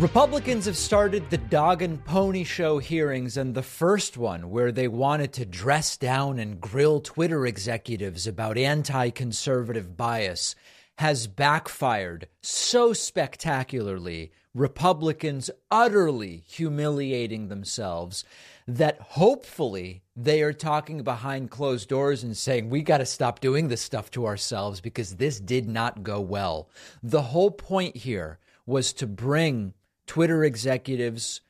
Republicans have started the dog and pony show hearings, and the first one, where they wanted to dress down and grill Twitter executives about anti conservative bias, has backfired so spectacularly, Republicans utterly humiliating themselves, that hopefully they are talking behind closed doors and saying, we got to stop doing this stuff to ourselves because this did not go well. The whole point here was to bring Twitter executives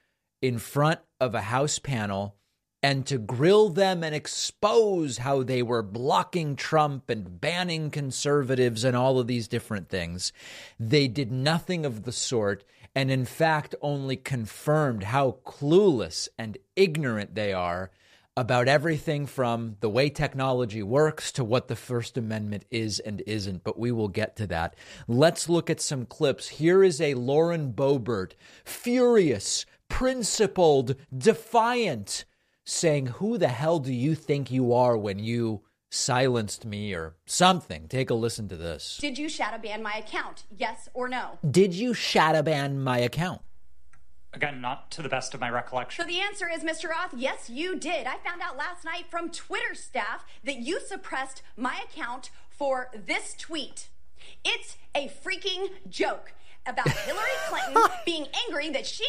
in front of a House panel and to grill them and expose how they were blocking Trump and banning conservatives and all of these different things. They did nothing of the sort, and in fact, only confirmed how clueless and ignorant they are about everything from the way technology works to what the First Amendment is and isn't, but we will get to that. Let's look at some clips. Here is a Lauren Boebert, furious, principled, defiant, saying, Who the hell do you think you are when you silenced me or something? Take a listen to this. Did you shadow ban my account? Yes or no? Did you shadow ban my account? Again, not to the best of my recollection. So the answer is, Mr. Roth, yes, you did. I found out last night from Twitter staff that you suppressed my account for this tweet. It's a freaking joke about Hillary Clinton being angry that she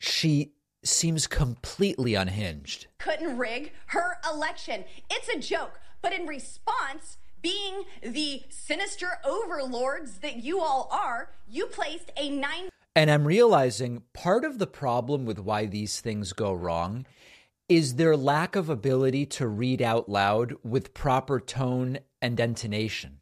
She seems completely unhinged. couldn't rig her election. It's a joke. But in response, being the sinister overlords that you all are, you placed a nine And I'm realizing part of the problem with why these things go wrong is their lack of ability to read out loud with proper tone and intonation.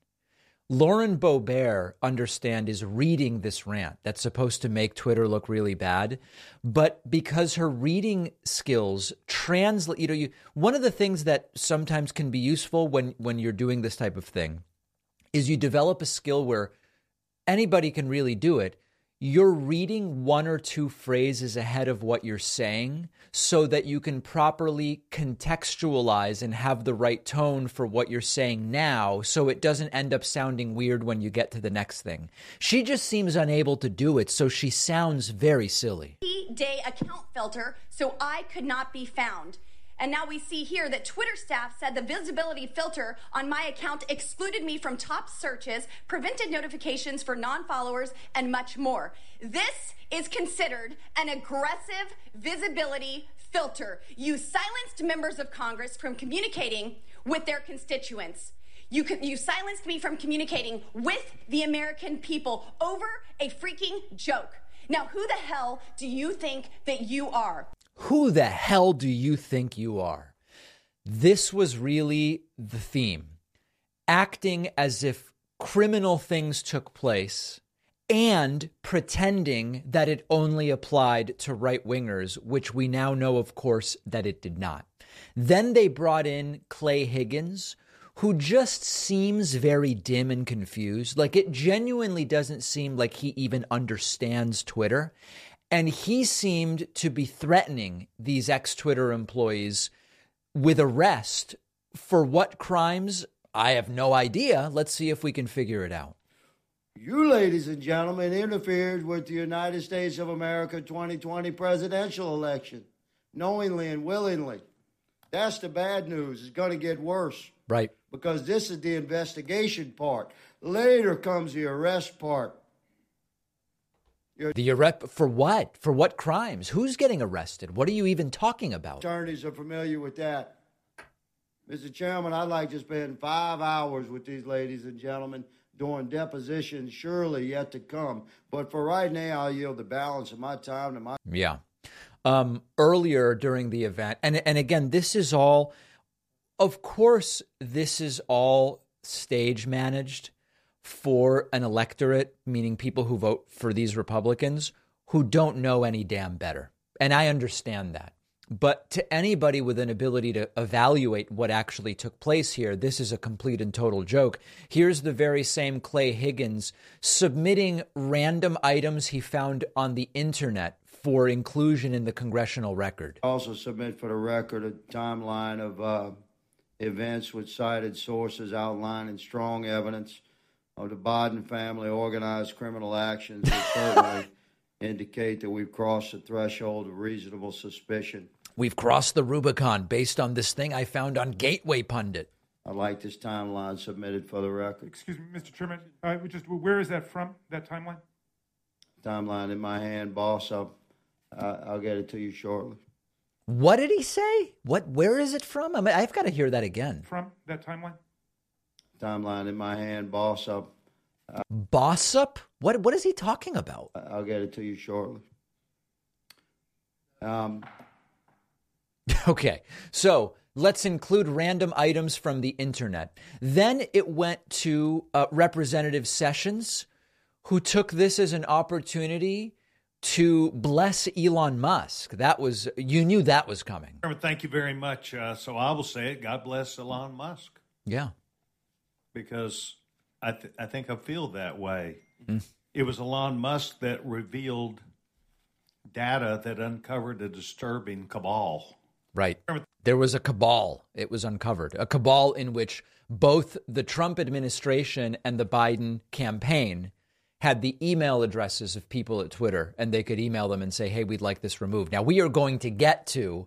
Lauren Boebert, understand, is reading this rant that's supposed to make Twitter look really bad. But because her reading skills translate, you know, you, one of the things that sometimes can be useful when, when you're doing this type of thing is you develop a skill where anybody can really do it. You're reading one or two phrases ahead of what you're saying so that you can properly contextualize and have the right tone for what you're saying now so it doesn't end up sounding weird when you get to the next thing. She just seems unable to do it, so she sounds very silly. day account filter so I could not be found. And now we see here that Twitter staff said the visibility filter on my account excluded me from top searches, prevented notifications for non followers, and much more. This is considered an aggressive visibility filter. You silenced members of Congress from communicating with their constituents. You, you silenced me from communicating with the American people over a freaking joke. Now, who the hell do you think that you are? Who the hell do you think you are? This was really the theme. Acting as if criminal things took place and pretending that it only applied to right wingers, which we now know, of course, that it did not. Then they brought in Clay Higgins, who just seems very dim and confused. Like it genuinely doesn't seem like he even understands Twitter. And he seemed to be threatening these ex Twitter employees with arrest for what crimes? I have no idea. Let's see if we can figure it out. You, ladies and gentlemen, interfered with the United States of America 2020 presidential election, knowingly and willingly. That's the bad news. It's going to get worse. Right. Because this is the investigation part. Later comes the arrest part. The arrest for what? For what crimes? Who's getting arrested? What are you even talking about? Attorneys are familiar with that. Mr. Chairman, I'd like to spend five hours with these ladies and gentlemen doing depositions, surely yet to come. But for right now, I'll yield the balance of my time to my. Yeah. Um, earlier during the event, and and again, this is all, of course, this is all stage managed for an electorate, meaning people who vote for these Republicans who don't know any damn better. And I understand that. But to anybody with an ability to evaluate what actually took place here, this is a complete and total joke. Here's the very same Clay Higgins submitting random items he found on the internet for inclusion in the congressional record. Also, submit for the record a timeline of uh, events with cited sources outlining strong evidence of the Biden family organized criminal actions, which certainly indicate that we've crossed the threshold of reasonable suspicion. We've crossed the Rubicon based on this thing I found on Gateway Pundit. I like this timeline submitted for the record. Excuse me, Mr. Chairman, uh, just where is that from, that timeline? Timeline in my hand, boss. I'll, I'll get it to you shortly. What did he say? What? Where is it from? I mean, I've got to hear that again. From that timeline? Timeline in my hand, boss. I'll, Boss up? What? What is he talking about? I'll get it to you shortly. Um, Okay, so let's include random items from the internet. Then it went to uh, Representative Sessions, who took this as an opportunity to bless Elon Musk. That was, you knew that was coming. Thank you very much. Uh, so I will say it. God bless Elon Musk Yeah. Because I, th- I think I feel that way. Hmm. It was Elon Musk that revealed data that uncovered a disturbing cabal. Right. There was a cabal. It was uncovered. A cabal in which both the Trump administration and the Biden campaign had the email addresses of people at Twitter, and they could email them and say, hey, we'd like this removed. Now, we are going to get to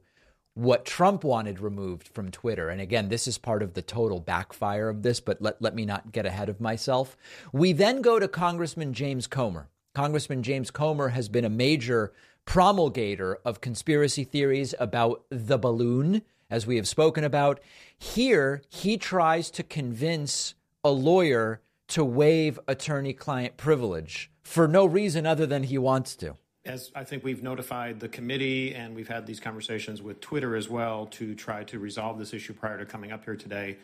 what Trump wanted removed from Twitter. And again, this is part of the total backfire of this, but let, let me not get ahead of myself. We then go to Congressman James Comer. Congressman James Comer has been a major promulgator of conspiracy theories about the balloon, as we have spoken about. Here, he tries to convince a lawyer to waive attorney client privilege for no reason other than he wants to. As I think we've notified the committee and we've had these conversations with Twitter as well to try to resolve this issue prior to coming up here today.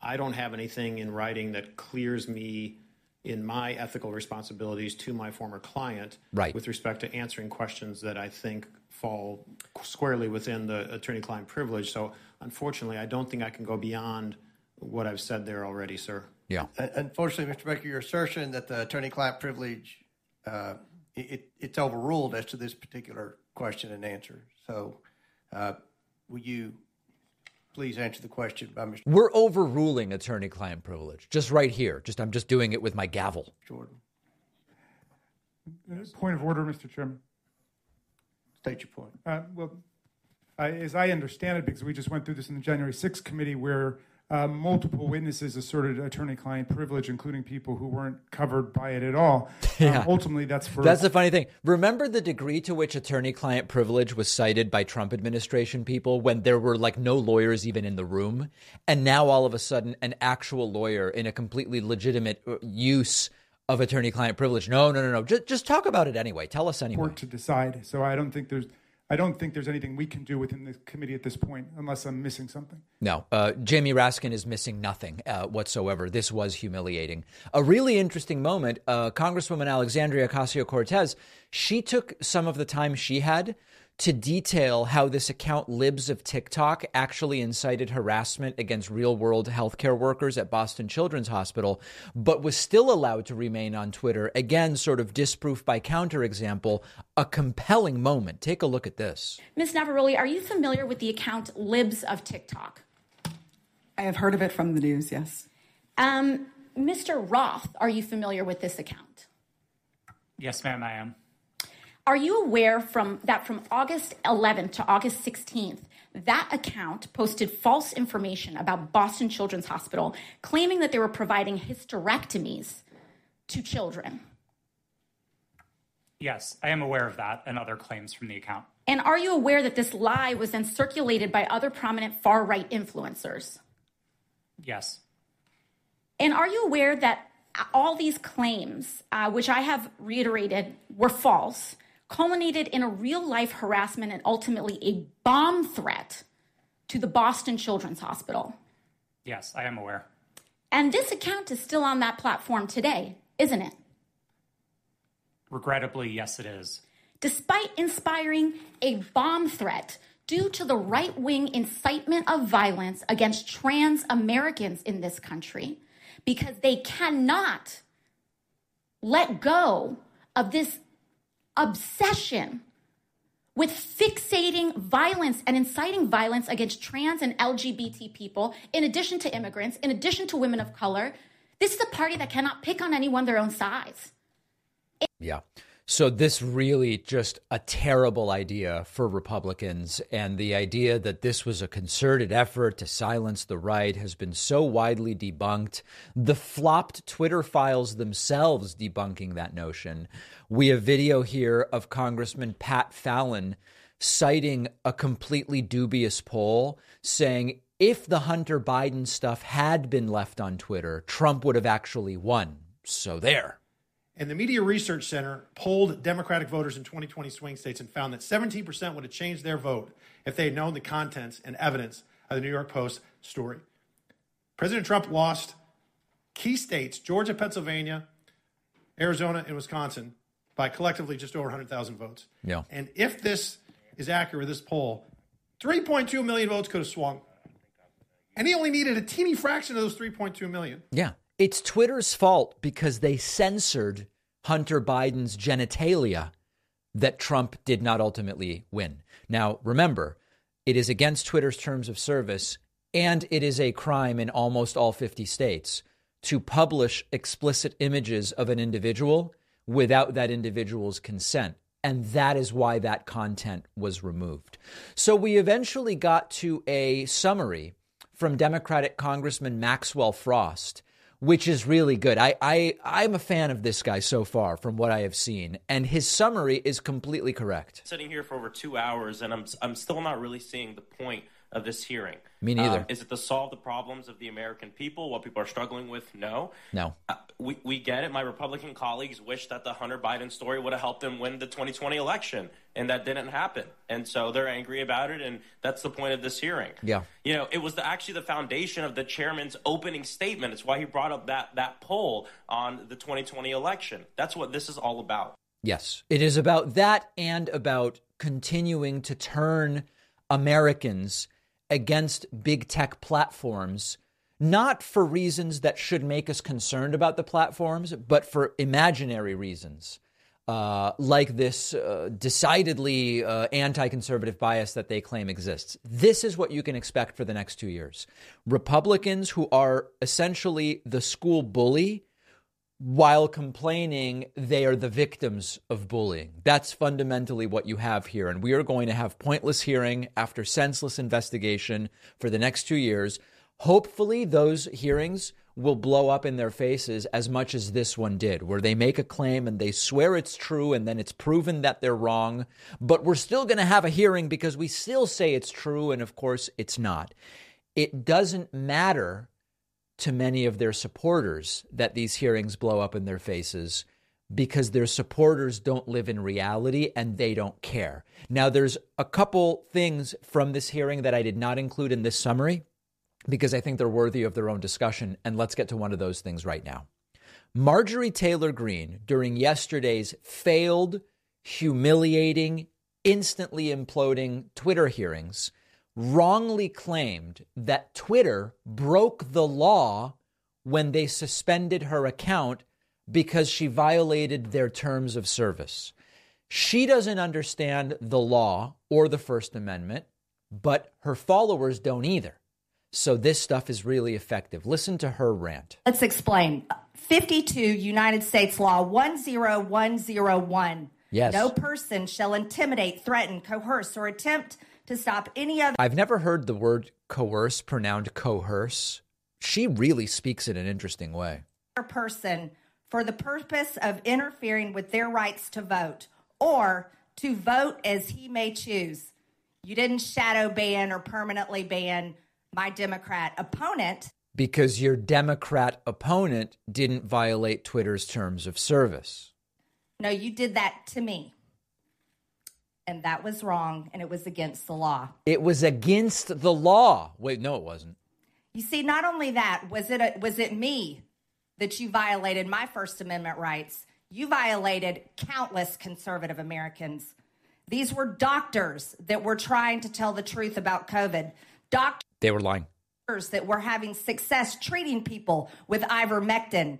I don't have anything in writing that clears me in my ethical responsibilities to my former client Right. with respect to answering questions that I think fall squarely within the attorney client privilege. So unfortunately, I don't think I can go beyond what I've said there already, sir. Yeah. Unfortunately, Mr. Baker, your assertion that the attorney-client privilege, uh, it, it- it's overruled as to this particular question and answer. So, uh, will you please answer the question by Mr. We're overruling attorney client privilege just right here. Just I'm just doing it with my gavel. Jordan? Uh, Point of order, Mr. Chairman. State your point. Uh, Well, I- as I understand it, because we just went through this in the January 6th committee where uh, multiple witnesses asserted attorney-client privilege, including people who weren't covered by it at all. Yeah. Um, ultimately, that's for That's the funny thing. Remember the degree to which attorney client privilege was cited by Trump administration people when there were like no lawyers even in the room? And now all of a sudden, an actual lawyer in a completely legitimate uh, use of attorney client privilege. No, no, no, no. Just, just talk about it anyway. Tell us anyway. court to decide. So I don't think there's I don't think there's anything we can do within the committee at this point, unless I'm missing something. No, uh, Jamie Raskin is missing nothing uh, whatsoever. This was humiliating. A really interesting moment. Uh, Congresswoman Alexandria Ocasio Cortez, she took some of the time she had to detail how this account Libs of TikTok actually incited harassment against real world healthcare workers at Boston Children's Hospital, but was still allowed to remain on Twitter. Again, sort of disproof by counterexample, a compelling moment. Take a look at this. Ms. Navaroli, are you familiar with the account Libs of TikTok? I have heard of it from the news, yes. Um, Mr. Roth, are you familiar with this account? Yes, ma'am, I am. Are you aware from that from August 11th to August 16th, that account posted false information about Boston Children's Hospital, claiming that they were providing hysterectomies to children? Yes, I am aware of that and other claims from the account. And are you aware that this lie was then circulated by other prominent far right influencers? Yes. And are you aware that all these claims, uh, which I have reiterated were false, culminated in a real life harassment and ultimately a bomb threat to the Boston Children's Hospital? Yes, I am aware. And this account is still on that platform today, isn't it? Regrettably, yes, it is. Despite inspiring a bomb threat due to the right wing incitement of violence against trans Americans in this country, because they cannot let go of this obsession with fixating violence and inciting violence against trans and LGBT people, in addition to immigrants, in addition to women of color. This is a party that cannot pick on anyone their own size. Yeah. So, this really just a terrible idea for Republicans. And the idea that this was a concerted effort to silence the right has been so widely debunked. The flopped Twitter files themselves debunking that notion. We have video here of Congressman Pat Fallon citing a completely dubious poll saying if the Hunter Biden stuff had been left on Twitter, Trump would have actually won. So, there. And the Media Research Center polled Democratic voters in 2020 swing states and found that 17% would have changed their vote if they had known the contents and evidence of the New York Post story. President Trump lost key states, Georgia, Pennsylvania, Arizona, and Wisconsin, by collectively just over 100,000 votes. Yeah. And if this is accurate, this poll, 3.2 million votes could have swung. And he only needed a teeny fraction of those 3.2 million. Yeah. It's Twitter's fault because they censored Hunter Biden's genitalia that Trump did not ultimately win. Now, remember, it is against Twitter's terms of service and it is a crime in almost all 50 states to publish explicit images of an individual without that individual's consent. And that is why that content was removed. So we eventually got to a summary from Democratic Congressman Maxwell Frost which is really good. I, I I'm a fan of this guy so far from what I have seen, and his summary is completely correct. Sitting here for over two hours, and I'm I'm still not really seeing the point of this hearing. Me neither. Um, is it to solve the problems of the American people, what people are struggling with? No. No. Uh, we, we get it. My Republican colleagues wish that the Hunter Biden story would have helped them win the 2020 election, and that didn't happen. And so they're angry about it, and that's the point of this hearing. Yeah. You know, it was the, actually the foundation of the chairman's opening statement. It's why he brought up that, that poll on the 2020 election. That's what this is all about. Yes. It is about that and about continuing to turn Americans against big tech platforms, not for reasons that should make us concerned about the platforms, but for imaginary reasons. Uh, like this uh, decidedly uh, anti conservative bias that they claim exists. This is what you can expect for the next two years. Republicans who are essentially the school bully while complaining they are the victims of bullying. That's fundamentally what you have here. And we are going to have pointless hearing after senseless investigation for the next two years. Hopefully, those hearings will blow up in their faces as much as this one did, where they make a claim and they swear it's true and then it's proven that they're wrong. But we're still going to have a hearing because we still say it's true, and of course, it's not. It doesn't matter to many of their supporters that these hearings blow up in their faces because their supporters don't live in reality and they don't care. Now, there's a couple things from this hearing that I did not include in this summary because I think they're worthy of their own discussion. And let's get to one of those things right now. Marjorie Taylor Greene, during yesterday's failed, humiliating, instantly imploding Twitter hearings, wrongly claimed that Twitter broke the law when they suspended her account because she violated their terms of service. She doesn't understand the law or the First Amendment, but her followers don't either. So this stuff is really effective. Listen to her rant. Let's explain. 52 United States Law 10101. Yes. No person shall intimidate, threaten, coerce, or attempt to stop any other I've never heard the word coerce pronounced coerce. She really speaks in an interesting way. person for the purpose of interfering with their rights to vote or to vote as he may choose. You didn't shadow ban or permanently ban my Democrat opponent. Because your Democrat opponent didn't violate Twitter's terms of service. No, you did that to me. And that was wrong and it was against the law. It was against the law. Wait, no, it wasn't. You see, not only that, was it a, was it me that you violated my First Amendment rights? You violated countless conservative Americans. These were doctors that were trying to tell the truth about COVID. Doctors They were lying. that were having success treating people with ivermectin.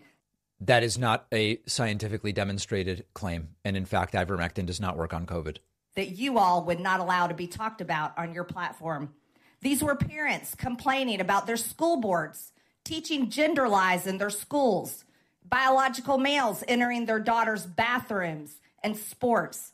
That is not a scientifically demonstrated claim. And in fact, ivermectin does not work on COVID. That you all would not allow to be talked about on your platform. These were parents complaining about their school boards teaching gender lies in their schools, biological males entering their daughters' bathrooms and sports.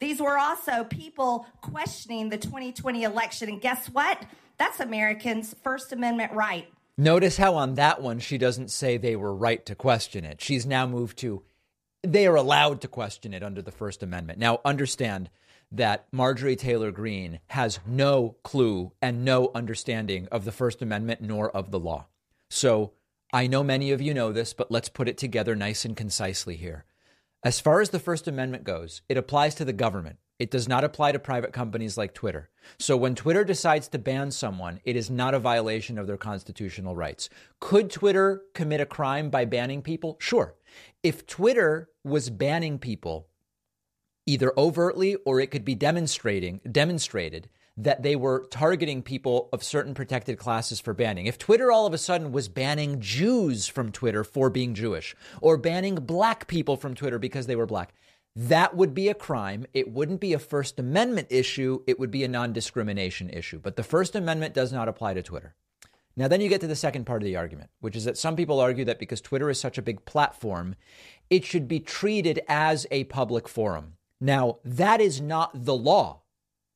These were also people questioning the 2020 election. And guess what? That's Americans' First Amendment right. Notice how on that one she doesn't say they were right to question it. She's now moved to they are allowed to question it under the First Amendment. Now, understand that Marjorie Taylor Greene has no clue and no understanding of the First Amendment nor of the law. So I know many of you know this, but let's put it together nice and concisely here. As far as the First Amendment goes, it applies to the government. It does not apply to private companies like Twitter. So when Twitter decides to ban someone, it is not a violation of their constitutional rights. Could Twitter commit a crime by banning people? Sure. If Twitter was banning people either overtly or it could be demonstrating demonstrated that they were targeting people of certain protected classes for banning. If Twitter all of a sudden was banning Jews from Twitter for being Jewish or banning black people from Twitter because they were black, that would be a crime. It wouldn't be a First Amendment issue, it would be a non discrimination issue. But the First Amendment does not apply to Twitter. Now, then you get to the second part of the argument, which is that some people argue that because Twitter is such a big platform, it should be treated as a public forum. Now, that is not the law.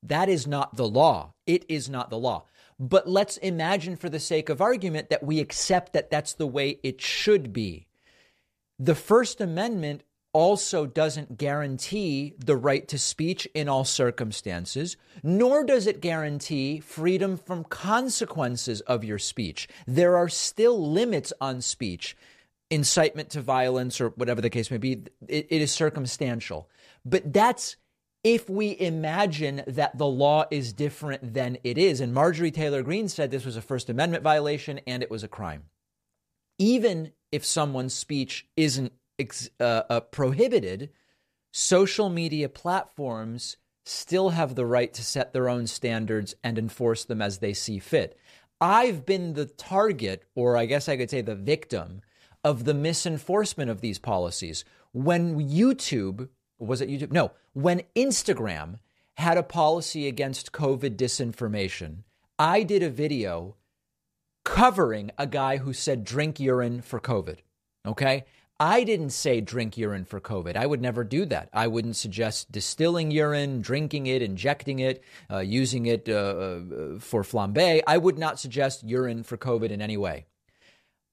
That is not the law. It is not the law. But let's imagine, for the sake of argument, that we accept that that's the way it should be. The First Amendment also doesn't guarantee the right to speech in all circumstances, nor does it guarantee freedom from consequences of your speech. There are still limits on speech. Incitement to violence, or whatever the case may be, it, it is circumstantial. But that's if we imagine that the law is different than it is. And Marjorie Taylor Greene said this was a First Amendment violation and it was a crime. Even if someone's speech isn't uh, uh, prohibited, social media platforms still have the right to set their own standards and enforce them as they see fit. I've been the target, or I guess I could say the victim, of the misenforcement of these policies. When YouTube, was it YouTube? No, when Instagram had a policy against COVID disinformation, I did a video covering a guy who said drink urine for COVID. Okay. I didn't say drink urine for COVID. I would never do that. I wouldn't suggest distilling urine, drinking it, injecting it, uh, using it uh, uh, for flambe. I would not suggest urine for COVID in any way.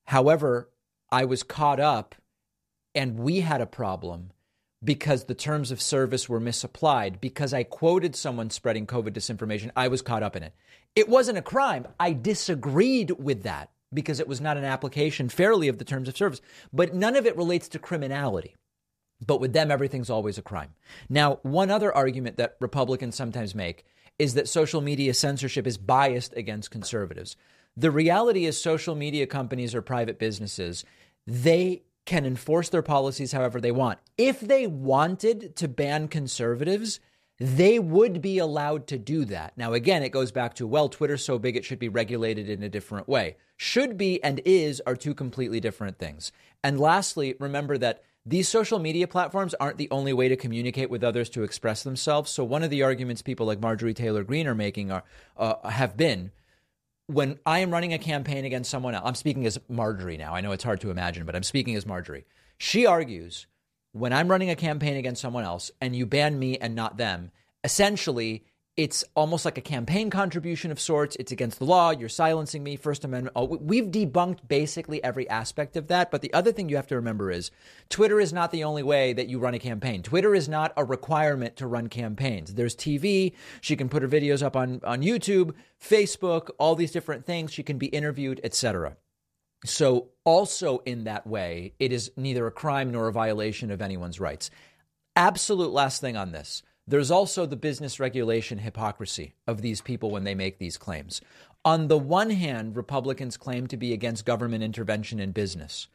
However, I was caught up and we had a problem because the terms of service were misapplied. Because I quoted someone spreading COVID disinformation, I was caught up in it. It wasn't a crime. I disagreed with that because it was not an application fairly of the terms of service. But none of it relates to criminality. But with them, everything's always a crime. Now, one other argument that Republicans sometimes make is that social media censorship is biased against conservatives. The reality is, social media companies are private businesses. They can enforce their policies however they want. If they wanted to ban conservatives, they would be allowed to do that. Now, again, it goes back to, well, Twitter's so big it should be regulated in a different way. Should be and is are two completely different things. And lastly, remember that these social media platforms aren't the only way to communicate with others to express themselves. So, one of the arguments people like Marjorie Taylor Greene are making are, uh, have been when I am running a campaign against someone else, I'm speaking as Marjorie now. I know it's hard to imagine, but I'm speaking as Marjorie. She argues when I'm running a campaign against someone else and you ban me and not them, essentially it's almost like a campaign contribution of sorts. It's against the law. You're silencing me. First Amendment. Oh, we've debunked basically every aspect of that. But the other thing you have to remember is Twitter is not the only way that you run a campaign. Twitter is not a requirement to run campaigns. There's TV. She can put her videos up on, on YouTube, Facebook, all these different things. She can be interviewed, etc. So, also in that way, it is neither a crime nor a violation of anyone's rights. Absolute last thing on this. There's also the business regulation hypocrisy of these people when they make these claims. On the one hand, Republicans claim to be against government intervention in business.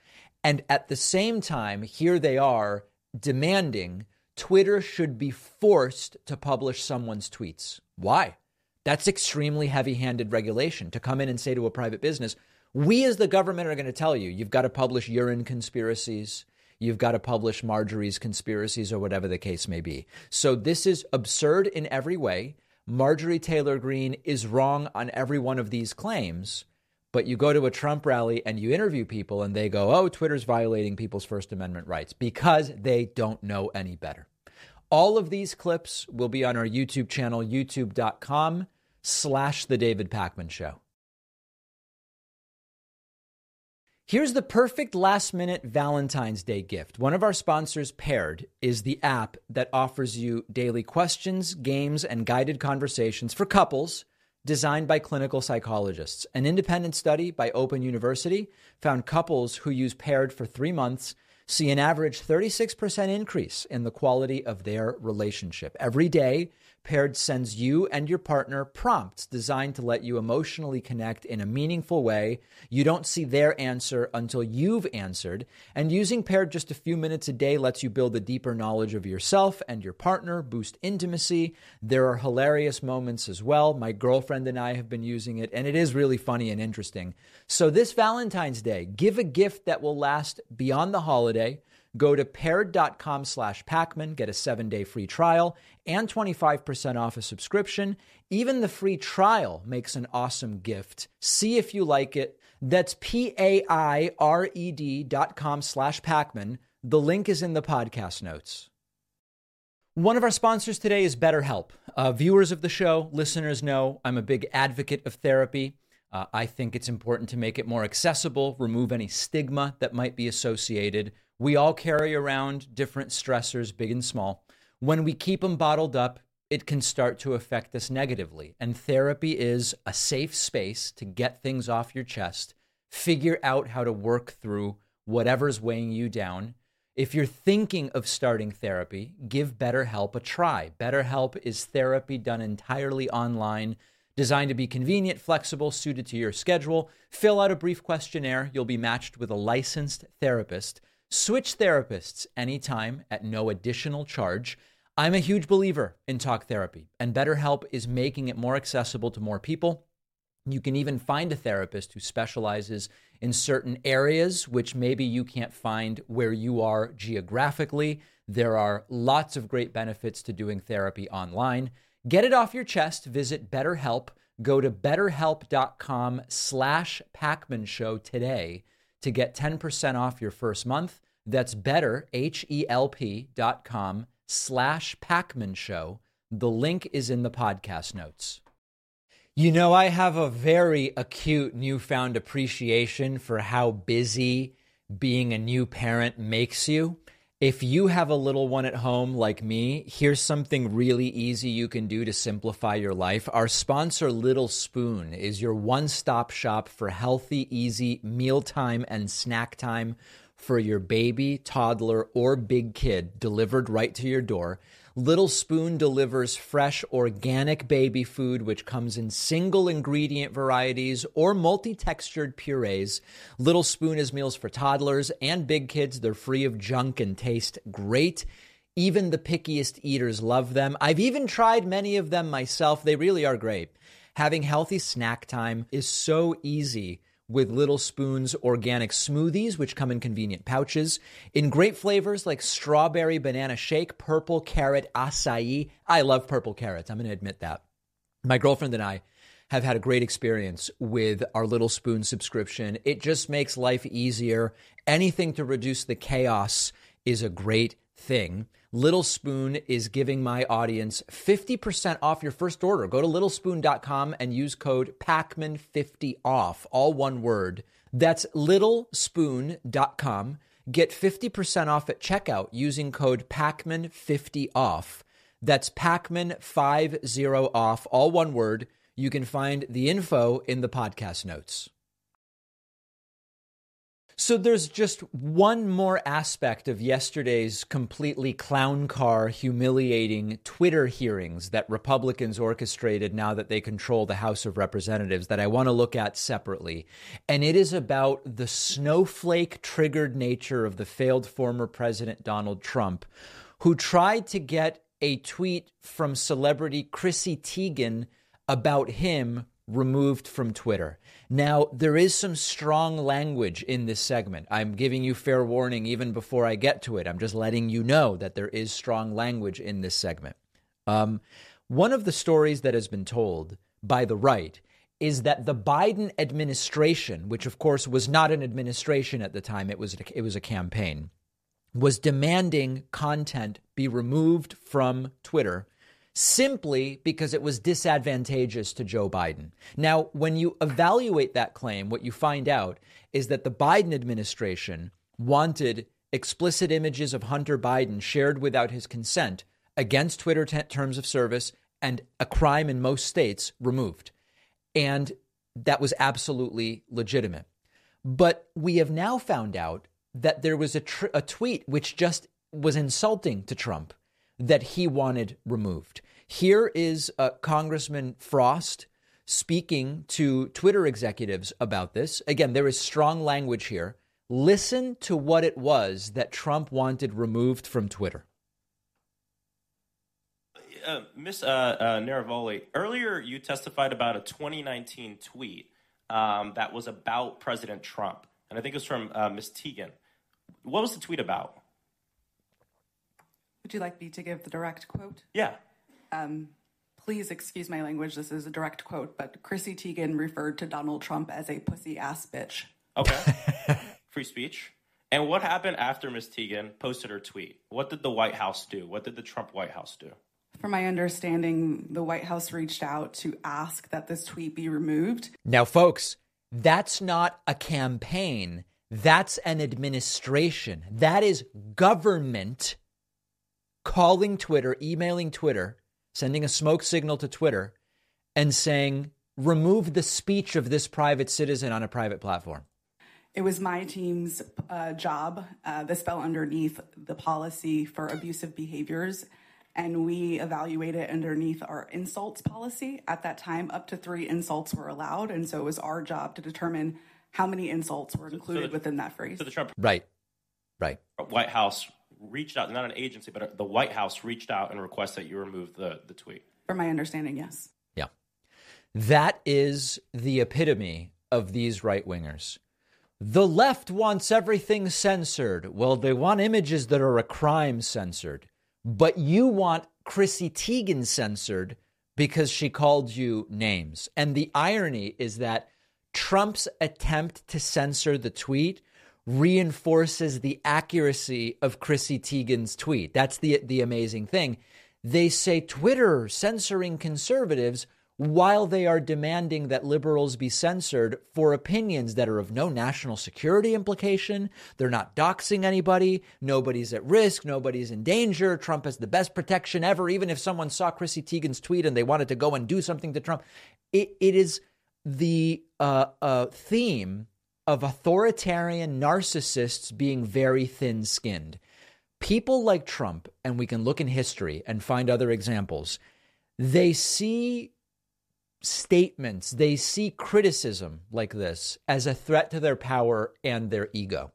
And at the same time, here they are demanding Twitter should be forced to publish someone's tweets. Why? That's extremely heavy handed regulation to come in and say to a private business, we as the government are going to tell you, you've got to publish urine conspiracies. You've got to publish Marjorie's conspiracies or whatever the case may be. So this is absurd in every way. Marjorie Taylor Greene is wrong on every one of these claims. But you go to a Trump rally and you interview people and they go, oh, Twitter's violating people's First Amendment rights because they don't know any better. All of these clips will be on our YouTube channel, youtube.com slash The David Pakman Show. Here's the perfect last minute Valentine's Day gift. One of our sponsors, Paired, is the app that offers you daily questions, games, and guided conversations for couples designed by clinical psychologists. An independent study by Open University found couples who use Paired for three months see an average 36% increase in the quality of their relationship. Every day, Paired sends you and your partner prompts designed to let you emotionally connect in a meaningful way. You don't see their answer until you've answered. And using Paired just a few minutes a day lets you build a deeper knowledge of yourself and your partner, boost intimacy. There are hilarious moments as well. My girlfriend and I have been using it, and it is really funny and interesting. So, this Valentine's Day, give a gift that will last beyond the holiday. Go to paired.com slash Pakman, get a seven day free trial and 25% off a subscription. Even the free trial makes an awesome gift. See if you like it. That's P A I R E D dot com slash Pakman. The link is in the podcast notes. One of our sponsors today is BetterHelp. Uh, viewers of the show, listeners know I'm a big advocate of therapy. Uh, I think it's important to make it more accessible, remove any stigma that might be associated we all carry around different stressors, big and small. When we keep them bottled up, it can start to affect us negatively. And therapy is a safe space to get things off your chest, figure out how to work through whatever's weighing you down. If you're thinking of starting therapy, give BetterHelp a try. BetterHelp is therapy done entirely online, designed to be convenient, flexible, suited to your schedule. Fill out a brief questionnaire. You'll be matched with a licensed therapist Switch therapists anytime at no additional charge. I'm a huge believer in talk therapy, and BetterHelp is making it more accessible to more people. You can even find a therapist who specializes in certain areas, which maybe you can't find where you are geographically. There are lots of great benefits to doing therapy online. Get it off your chest. Visit BetterHelp. Go to betterhelp.com slash Pakman Show today to get 10% off your first month. That's better, H-E-L-P dot slash Pakman Show. The link is in the podcast notes. You know, I have a very acute newfound appreciation for how busy being a new parent makes you. If you have a little one at home like me, here's something really easy you can do to simplify your life. Our sponsor, Little Spoon, is your one stop shop for healthy, easy mealtime and snack time for your baby, toddler, or big kid delivered right to your door. Little Spoon delivers fresh, organic baby food, which comes in single ingredient varieties or multi textured purees. Little Spoon is meals for toddlers and big kids. They're free of junk and taste great. Even the pickiest eaters love them. I've even tried many of them myself. They really are great. Having healthy snack time is so easy with Little Spoon's organic smoothies, which come in convenient pouches, in great flavors like strawberry banana shake, purple carrot acai. I love purple carrots. I'm going to admit that. My girlfriend and I have had a great experience with our Little Spoon subscription. It just makes life easier. Anything to reduce the chaos is a great thing. Little Spoon is giving my audience 50% off your first order. Go to littlespoon.com and use code PAKMAN50 off, all one word. That's littlespoon.com. Get 50% off at checkout using code PAKMAN50 off. That's PAKMAN50 off, all one word. You can find the info in the podcast notes. So there's just one more aspect of yesterday's completely clown car, humiliating Twitter hearings that Republicans orchestrated now that they control the House of Representatives that I want to look at separately. And it is about the snowflake triggered nature of the failed former President Donald Trump, who tried to get a tweet from celebrity Chrissy Teigen about him removed from Twitter. Now, there is some strong language in this segment. I'm giving you fair warning even before I get to it. I'm just letting you know that there is strong language in this segment. Um, one of the stories that has been told by the right is that the Biden administration, which of course was not an administration at the time, it was it was a campaign, was demanding content be removed from Twitter simply because it was disadvantageous to Joe Biden. Now, when you evaluate that claim, what you find out is that the Biden administration wanted explicit images of Hunter Biden shared without his consent against Twitter t- terms of service and a crime in most states removed. And that was absolutely legitimate. But we have now found out that there was a, tr- a tweet which just was insulting to Trump that he wanted removed. Here is uh, Congressman Frost speaking to Twitter executives about this. Again, there is strong language here. Listen to what it was that Trump wanted removed from Twitter. Uh, Miss uh, uh, Navaroli, earlier you testified about a 2019 tweet um, that was about President Trump, and I think it was from uh, Miss Teigen. What was the tweet about? Would you like me to give the direct quote? Yeah. Um, please excuse my language. This is a direct quote, but Chrissy Teigen referred to Donald Trump as a pussy ass bitch. Okay. Free speech. And what happened after Miss Teigen posted her tweet? What did the White House do? What did the Trump White House do? From my understanding, the White House reached out to ask that this tweet be removed. Now, folks, that's not a campaign. That's an administration. That is government calling Twitter, emailing Twitter, sending a smoke signal to Twitter, and saying, remove the speech of this private citizen on a private platform. It was my team's uh, job. Uh, this fell underneath the policy for abusive behaviors and we evaluate it underneath our insults policy. At that time, up to three insults were allowed, and so it was our job to determine how many insults were included so the, within that phrase. So the Trump right, right, White House reached out, not an agency, but the White House reached out and requested that you remove the the tweet. From my understanding, yes. Yeah, that is the epitome of these right wingers. The left wants everything censored. Well, they want images that are a crime censored but you want Chrissy Teigen censored because she called you names. And the irony is that Trump's attempt to censor the tweet reinforces the accuracy of Chrissy Teigen's tweet. That's the the amazing thing. They say Twitter censoring conservatives while they are demanding that liberals be censored for opinions that are of no national security implication. They're not doxing anybody. Nobody's at risk. Nobody's in danger. Trump has the best protection ever. Even if someone saw Chrissy Teigen's tweet and they wanted to go and do something to Trump, it, it is the uh, uh, theme of authoritarian narcissists being very thin skinned. People like Trump, and we can look in history and find other examples, they see statements, they see criticism like this as a threat to their power and their ego.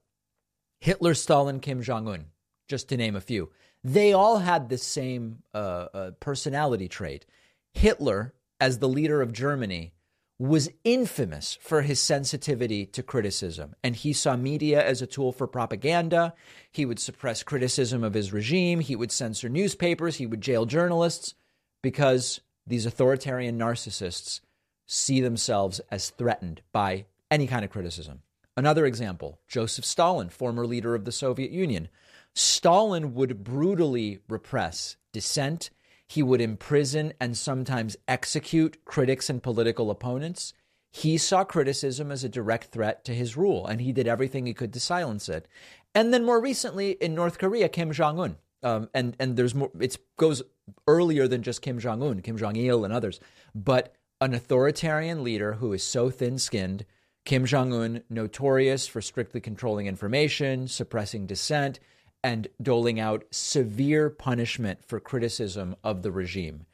Hitler, Stalin, Kim Jong un, just to name a few, they all had the same uh, uh, personality trait. Hitler, as the leader of Germany, was infamous for his sensitivity to criticism. And he saw media as a tool for propaganda. He would suppress criticism of his regime. He would censor newspapers. He would jail journalists because these authoritarian narcissists see themselves as threatened by any kind of criticism. Another example Joseph Stalin, former leader of the Soviet Union. Stalin would brutally repress dissent. He would imprison and sometimes execute critics and political opponents. He saw criticism as a direct threat to his rule, and he did everything he could to silence it. And then more recently in North Korea, Kim Jong un. Um, and and there's more. It goes earlier than just Kim Jong Un, Kim Jong Il, and others, but an authoritarian leader who is so thin-skinned. Kim Jong Un, notorious for strictly controlling information, suppressing dissent, and doling out severe punishment for criticism of the regime.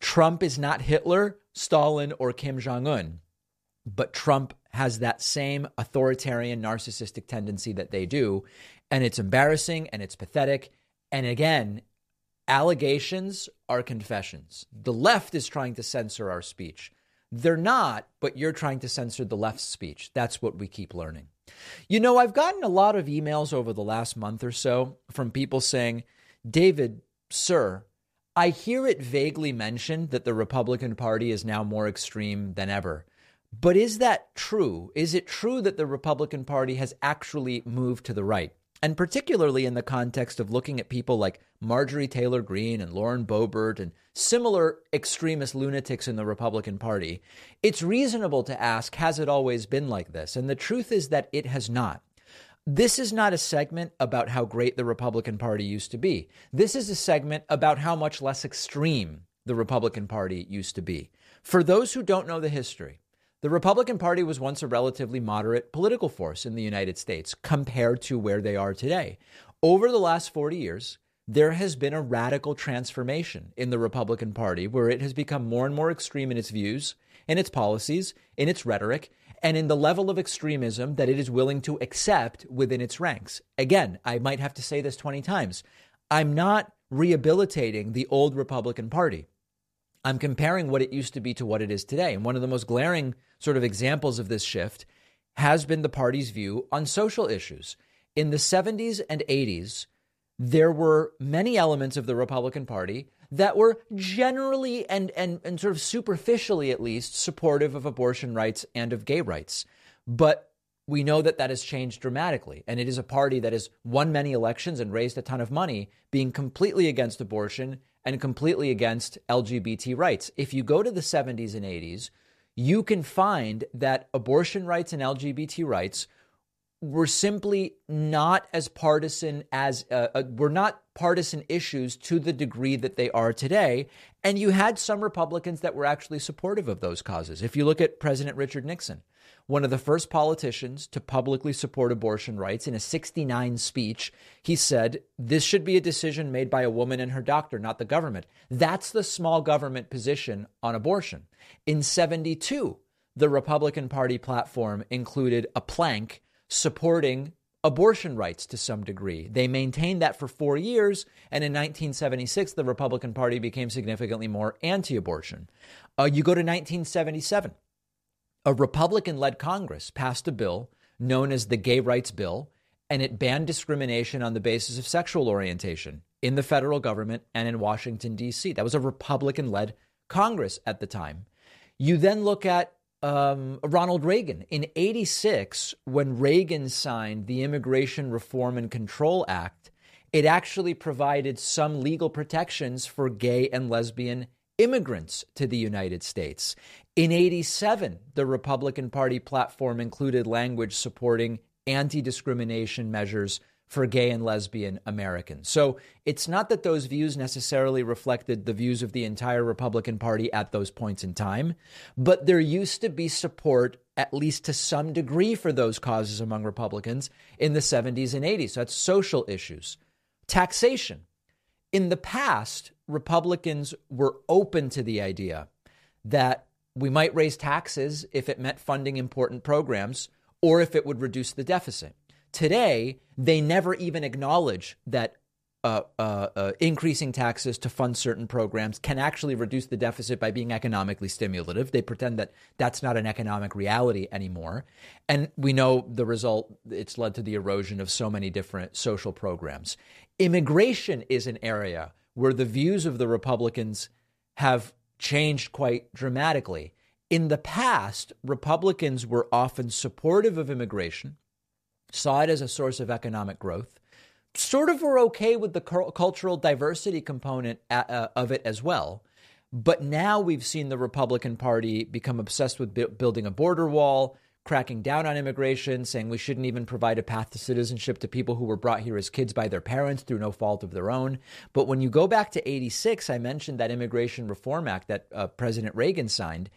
Trump is not Hitler, Stalin, or Kim Jong Un, but Trump has that same authoritarian, narcissistic tendency that they do. And it's embarrassing and it's pathetic and again, allegations are confessions. The left is trying to censor our speech. They're not, but you're trying to censor the left's speech. That's what we keep learning. You know, I've gotten a lot of emails over the last month or so from people saying, David, sir, I hear it vaguely mentioned that the Republican Party is now more extreme than ever. But is that true? Is it true that the Republican Party has actually moved to the right? And particularly in the context of looking at people like Marjorie Taylor Greene and Lauren Boebert and similar extremist lunatics in the Republican Party, it's reasonable to ask Has it always been like this? And the truth is that it has not. This is not a segment about how great the Republican Party used to be. This is a segment about how much less extreme the Republican Party used to be. For those who don't know the history, the Republican Party was once a relatively moderate political force in the United States compared to where they are today. Over the last 40 years, there has been a radical transformation in the Republican Party where it has become more and more extreme in its views, in its policies, in its rhetoric, and in the level of extremism that it is willing to accept within its ranks. Again, I might have to say this 20 times. I'm not rehabilitating the old Republican Party. I'm comparing what it used to be to what it is today. And one of the most glaring sort of examples of this shift has been the party's view on social issues. In the 70s and 80s, there were many elements of the Republican Party that were generally and, and, and sort of superficially, at least, supportive of abortion rights and of gay rights. But we know that that has changed dramatically. And it is a party that has won many elections and raised a ton of money being completely against abortion and completely against LGBT rights. If you go to the 70s and 80s, you can find that abortion rights and LGBT rights were simply not as partisan as uh, uh, were not partisan issues to the degree that they are today and you had some republicans that were actually supportive of those causes if you look at president richard nixon one of the first politicians to publicly support abortion rights in a 69 speech he said this should be a decision made by a woman and her doctor not the government that's the small government position on abortion in 72 the republican party platform included a plank supporting abortion rights to some degree. They maintained that for four years, and in 1976, the Republican Party became significantly more anti abortion. Uh, you go to 1977, a Republican led Congress passed a bill known as the Gay Rights Bill, and it banned discrimination on the basis of sexual orientation in the federal government and in Washington, D.C. That was a Republican led Congress at the time. You then look at um, Ronald Reagan. In 86, when Reagan signed the Immigration Reform and Control Act, it actually provided some legal protections for gay and lesbian immigrants to the United States. In 87, the Republican Party platform included language supporting anti discrimination measures for gay and lesbian Americans. So it's not that those views necessarily reflected the views of the entire Republican Party at those points in time, but there used to be support, at least to some degree, for those causes among Republicans in the 70s and 80s. So that's social issues. Taxation. In the past, Republicans were open to the idea that we might raise taxes if it meant funding important programs or if it would reduce the deficit. Today, they never even acknowledge that uh, uh, uh, increasing taxes to fund certain programs can actually reduce the deficit by being economically stimulative. They pretend that that's not an economic reality anymore. And we know the result, it's led to the erosion of so many different social programs. Immigration is an area where the views of the Republicans have changed quite dramatically. In the past, Republicans were often supportive of immigration saw it as a source of economic growth, sort of were okay with the cultural diversity component uh, of it as well. But now we've seen the Republican Party become obsessed with building a border wall, cracking down on immigration, saying we shouldn't even provide a path to citizenship to people who were brought here as kids by their parents through no fault of their own. But when you go back to 86, I mentioned that Immigration Reform Act that uh, President Reagan signed.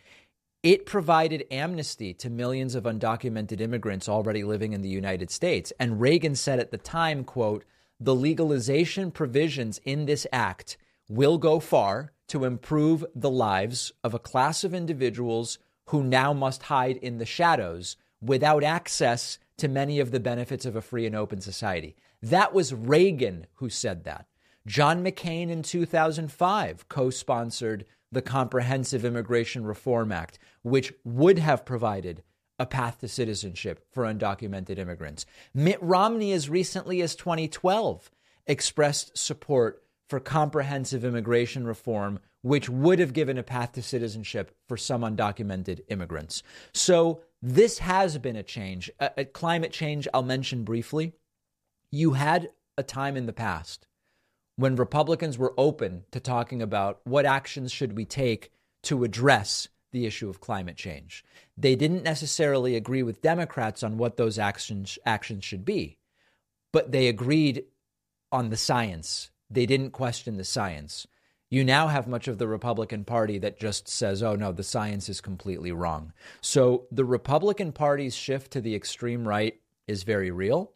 It provided amnesty to millions of undocumented immigrants already living in the United States. And Reagan said at the time, quote, the legalization provisions in this act will go far to improve the lives of a class of individuals who now must hide in the shadows without access to many of the benefits of a free and open society. That was Reagan who said that. John McCain in 2005 co sponsored the Comprehensive Immigration Reform Act, which would have provided a path to citizenship for undocumented immigrants. Mitt Romney, as recently as 2012, expressed support for comprehensive immigration reform, which would have given a path to citizenship for some undocumented immigrants. So, this has been a change. Uh, climate change, I'll mention briefly. You had a time in the past when Republicans were open to talking about what actions should we take to address the issue of climate change. They didn't necessarily agree with Democrats on what those actions actions should be, but they agreed on the science. They didn't question the science. You now have much of the Republican Party that just says, oh, no, the science is completely wrong. So the Republican Party's shift to the extreme right is very real.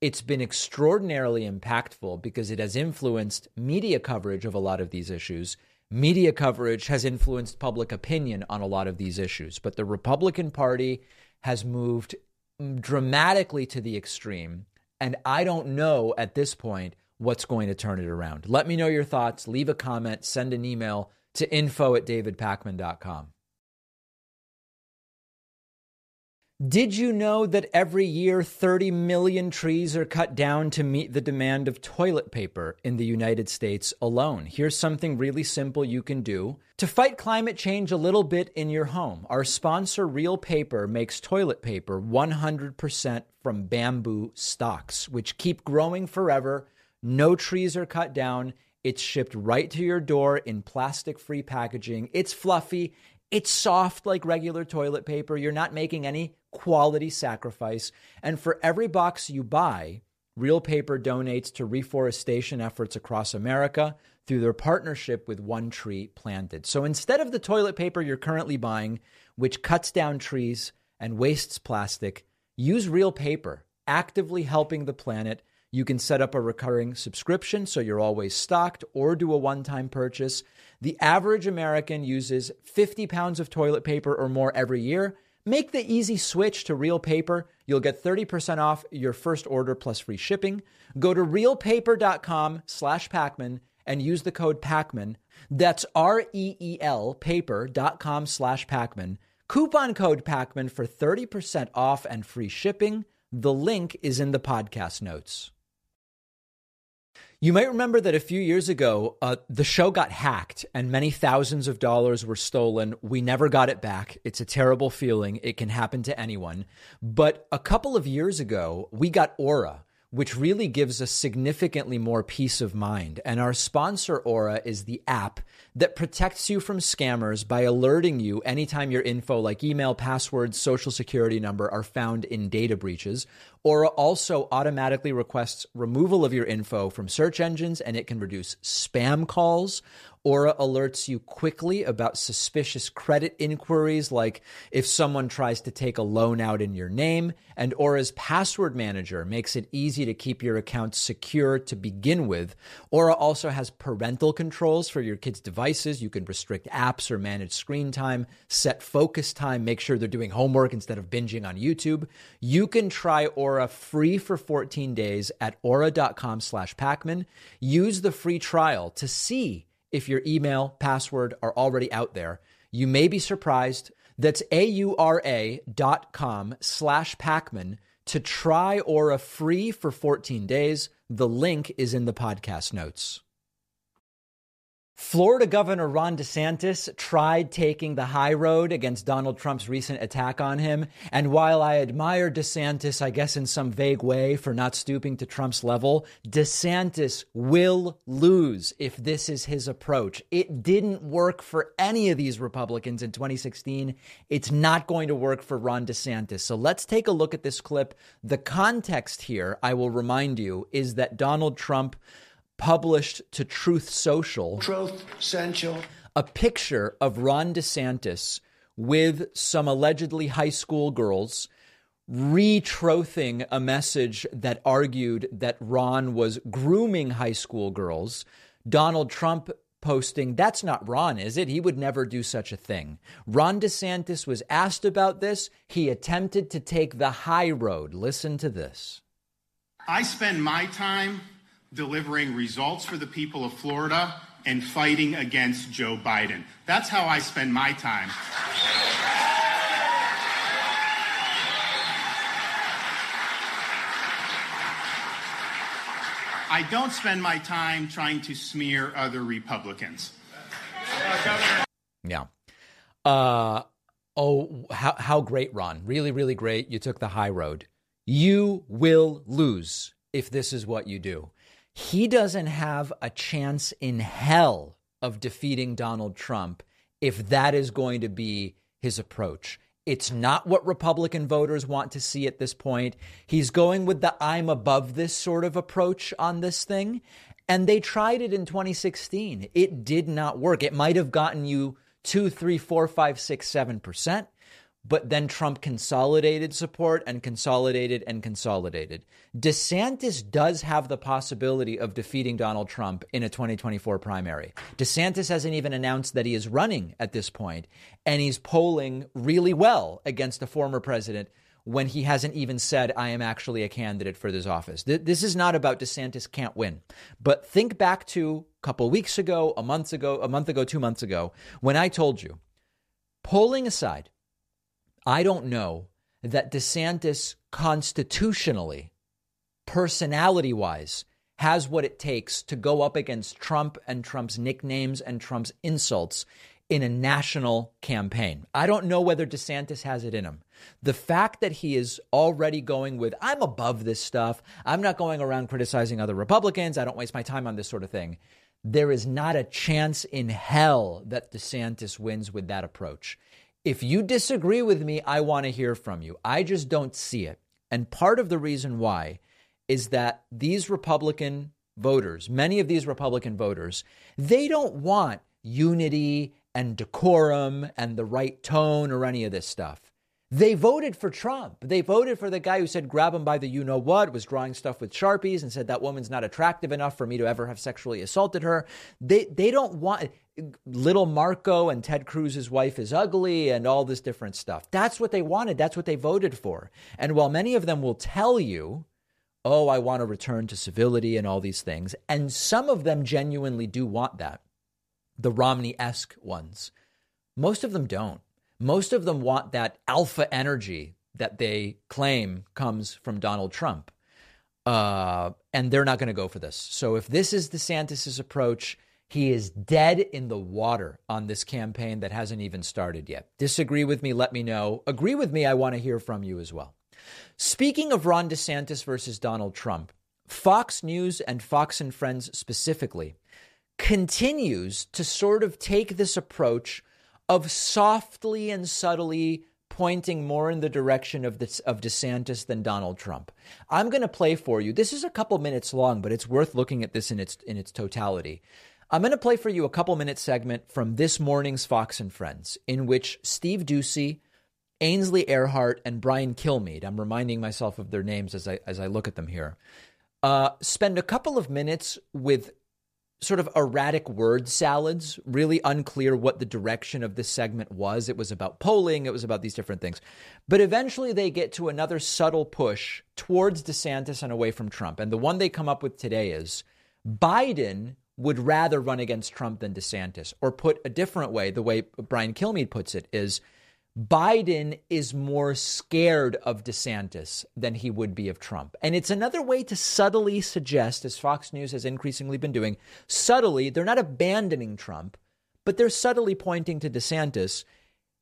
It's been extraordinarily impactful because it has influenced media coverage of a lot of these issues. Media coverage has influenced public opinion on a lot of these issues. But the Republican Party has moved dramatically to the extreme. And I don't know at this point what's going to turn it around. Let me know your thoughts. Leave a comment, send an email to info at davidpakman.com. Did you know that every year 30 million trees are cut down to meet the demand of toilet paper in the United States alone? Here's something really simple you can do to fight climate change a little bit in your home. Our sponsor, Reel Paper, makes toilet paper 100% from bamboo stalks, which keep growing forever no trees are cut down. It's shipped right to your door in plastic free packaging. It's fluffy. It's soft like regular toilet paper. You're not making any quality sacrifice. And for every box you buy, Reel Paper donates to reforestation efforts across America through their partnership with One Tree Planted. So instead of the toilet paper you're currently buying, which cuts down trees and wastes plastic, use Reel Paper, actively helping the planet you can set up a recurring subscription so you're always stocked or do a one time purchase. The average American uses 50 pounds of toilet paper or more every year. Make the easy switch to Reel Paper. You'll get 30% off your first order plus free shipping. Go to reelpaper.com slash Pakman and use the code Pakman. That's R-E-E-L paper.com slash Pakman. Coupon code Pakman for 30% off and free shipping. The link is in the podcast notes. You might remember that a few years ago, uh, the show got hacked and many thousands of dollars were stolen. We never got it back. It's a terrible feeling. It can happen to anyone. But a couple of years ago, we got Aura, which really gives us significantly more peace of mind. And our sponsor, Aura, is the app that protects you from scammers by alerting you anytime your info like email, passwords, social security number are found in data breaches. Aura also automatically requests removal of your info from search engines and it can reduce spam calls. Aura alerts you quickly about suspicious credit inquiries, like if someone tries to take a loan out in your name. And Aura's password manager makes it easy to keep your account secure to begin with. Aura also has parental controls for your kids' devices. You can restrict apps or manage screen time, set focus time, make sure they're doing homework instead of binging on YouTube. You can try Aura free for 14 days at aura.com slash Pakman. Use the free trial to see if your email, password are already out there. You may be surprised. That's A-U-R-A dot com slash Pakman to try Aura free for 14 days. The link is in the podcast notes. Florida Governor Ron DeSantis tried taking the high road against Donald Trump's recent attack on him. And while I admire DeSantis, I guess in some vague way, for not stooping to Trump's level, DeSantis will lose if this is his approach. It didn't work for any of these Republicans in 2016. It's not going to work for Ron DeSantis. So let's take a look at this clip. The context here, I will remind you, is that Donald Trump published to Truth Social. Truth Central. A picture of Ron DeSantis with some allegedly high school girls retrothing a message that argued that Ron was grooming high school girls. Donald Trump posting, That's not Ron, is it? He would never do such a thing. Ron DeSantis was asked about this. He attempted to take the high road. Listen to this. I spend my time delivering results for the people of Florida and fighting against Joe Biden. That's how I spend my time. I don't spend my time trying to smear other Republicans. Yeah. Uh, oh, how, how great, Ron. Really, really great. You took the high road. You will lose if this is what you do. He doesn't have a chance in hell of defeating Donald Trump if that is going to be his approach. It's not what Republican voters want to see at this point. He's going with the I'm above this sort of approach on this thing. And they tried it in 2016. It did not work. It might have gotten you two, three, four, five, six, seven percent. But then Trump consolidated support and consolidated and consolidated. DeSantis does have the possibility of defeating Donald Trump in a 2024 primary. DeSantis hasn't even announced that he is running at this point, and he's polling really well against the former president when he hasn't even said, I am actually a candidate for this office. This is not about DeSantis can't win. But think back to a couple weeks ago, a month ago, a month ago, two months ago, when I told you, polling aside, I don't know that DeSantis constitutionally, personality wise, has what it takes to go up against Trump and Trump's nicknames and Trump's insults in a national campaign. I don't know whether DeSantis has it in him. The fact that he is already going with, I'm above this stuff, I'm not going around criticizing other Republicans, I don't waste my time on this sort of thing. There is not a chance in hell that DeSantis wins with that approach. If you disagree with me, I want to hear from you. I just don't see it. And part of the reason why is that these Republican voters, many of these Republican voters, they don't want unity and decorum and the right tone or any of this stuff. They voted for Trump. They voted for the guy who said, grab him by the you know what, was drawing stuff with Sharpies and said that woman's not attractive enough for me to ever have sexually assaulted her. They, they don't want little Marco and Ted Cruz's wife is ugly and all this different stuff. That's what they wanted. That's what they voted for. And while many of them will tell you, oh, I want to return to civility and all these things, and some of them genuinely do want that, the Romney esque ones, most of them don't most of them want that alpha energy that they claim comes from Donald Trump. Uh, and they're not going to go for this. So if this is DeSantis's approach, he is dead in the water on this campaign that hasn't even started yet. Disagree with me? Let me know. Agree with me? I want to hear from you as well. Speaking of Ron DeSantis versus Donald Trump, Fox News and Fox and Friends specifically continues to sort of take this approach of softly and subtly pointing more in the direction of this, of DeSantis than Donald Trump. I'm going to play for you. This is a couple minutes long, but it's worth looking at this in its in its totality. I'm going to play for you a couple minute segment from this morning's Fox and Friends, in which Steve Doocy, Ainsley Earhardt, and Brian Kilmeade, I'm reminding myself of their names as I as I look at them here, uh, spend a couple of minutes with sort of erratic word salads, really unclear what the direction of this segment was. It was about polling, it was about these different things. But eventually they get to another subtle push towards DeSantis and away from Trump. And the one they come up with today is Biden would rather run against Trump than DeSantis. Or put a different way, the way Brian Kilmeade puts it is Biden is more scared of DeSantis than he would be of Trump. And it's another way to subtly suggest, as Fox News has increasingly been doing, subtly, they're not abandoning Trump, but they're subtly pointing to DeSantis.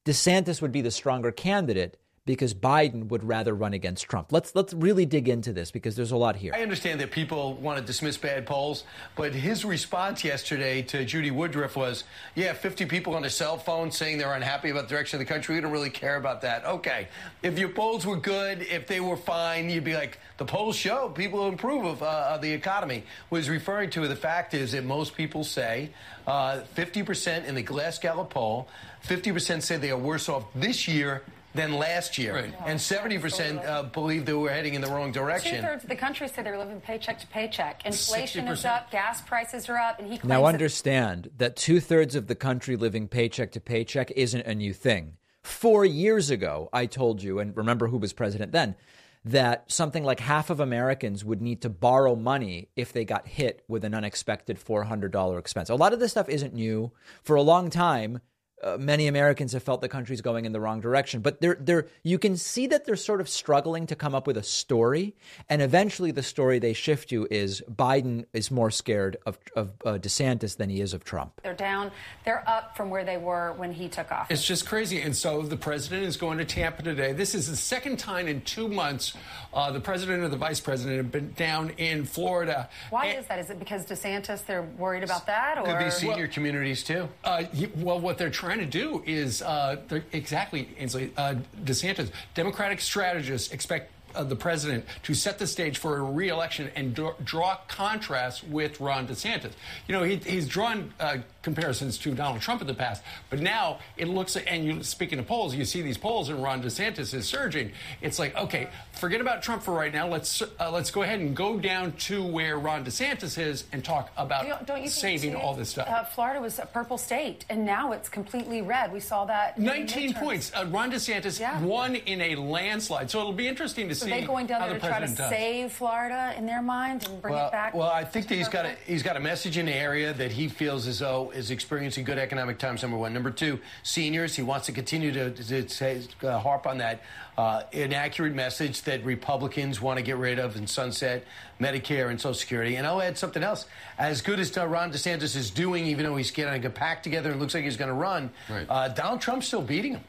DeSantis would be the stronger candidate because Biden would rather run against Trump. Let's let's really dig into this because there's a lot here. I understand that people want to dismiss bad polls, but his response yesterday to Judy Woodruff was, "Yeah, 50 people on a cell phone saying they're unhappy about the direction of the country. We don't really care about that." Okay, if your polls were good, if they were fine, you'd be like, "The polls show people improve of, uh, of the economy." Was referring to the fact is that most people say uh, 50% in the Glass Gallup poll, 50% say they are worse off this year than last year. Right. And 70% uh, believe that we're heading in the wrong direction. Two thirds of the country say they're living paycheck to paycheck. Inflation 60%. is up, gas prices are up, and he Now understand that, that two thirds of the country living paycheck to paycheck isn't a new thing. Four years ago, I told you, and remember who was president then, that something like half of Americans would need to borrow money if they got hit with an unexpected $400 expense. A lot of this stuff isn't new. For a long time, uh, many Americans have felt the country's going in the wrong direction. But they're, they're, you can see that they're sort of struggling to come up with a story. And eventually, the story they shift to is Biden is more scared of, of uh, DeSantis than he is of Trump. They're down. They're up from where they were when he took office. It's just crazy. And so the president is going to Tampa today. This is the second time in two months uh, the president or the vice president have been down in Florida. Why and, is that? Is it because DeSantis, they're worried about that? Or? Could be senior well, communities, too. Uh, well, what they're trying to do is uh, exactly, Ainsley, uh, DeSantis, Democratic strategists expect uh, the president to set the stage for a reelection and draw contrast with Ron DeSantis. You know, he, he's drawn uh, comparisons to Donald Trump in the past, but now it looks like, and you speaking of polls, you see these polls and Ron DeSantis is surging. It's like, okay, forget about Trump for right now. Let's uh, let's go ahead and go down to where Ron DeSantis is and talk about don't, don't saving all this stuff. Uh, Florida was a purple state, and now it's completely red. We saw that. 19 points. Uh, Ron DeSantis yeah. won in a landslide, so it'll be interesting to so see. Are they going down there to try to does. save Florida in their mind and bring well, it back? Well, I think that he's got a he's got a message in the area that he feels as though is experiencing good economic times. Number one, number two, seniors. He wants to continue to, to, to uh, harp on that uh, inaccurate message that Republicans want to get rid of and sunset Medicare and Social Security. And I'll add something else. As good as Ron DeSantis is doing, even though he's getting a pack together and looks like he's going to run, right. uh, Donald Trump's still beating him.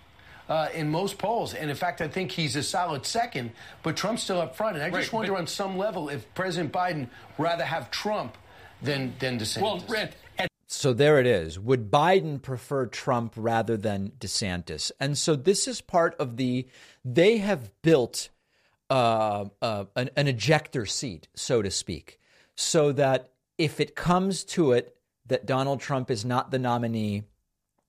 Uh, in most polls. And in fact, I think he's a solid second, but Trump's still up front. And I just right, wonder on some level if President Biden rather have Trump than, than DeSantis. Well, Red, so there it is. Would Biden prefer Trump rather than DeSantis? And so this is part of the, they have built uh, uh, an, an ejector seat, so to speak, so that if it comes to it that Donald Trump is not the nominee,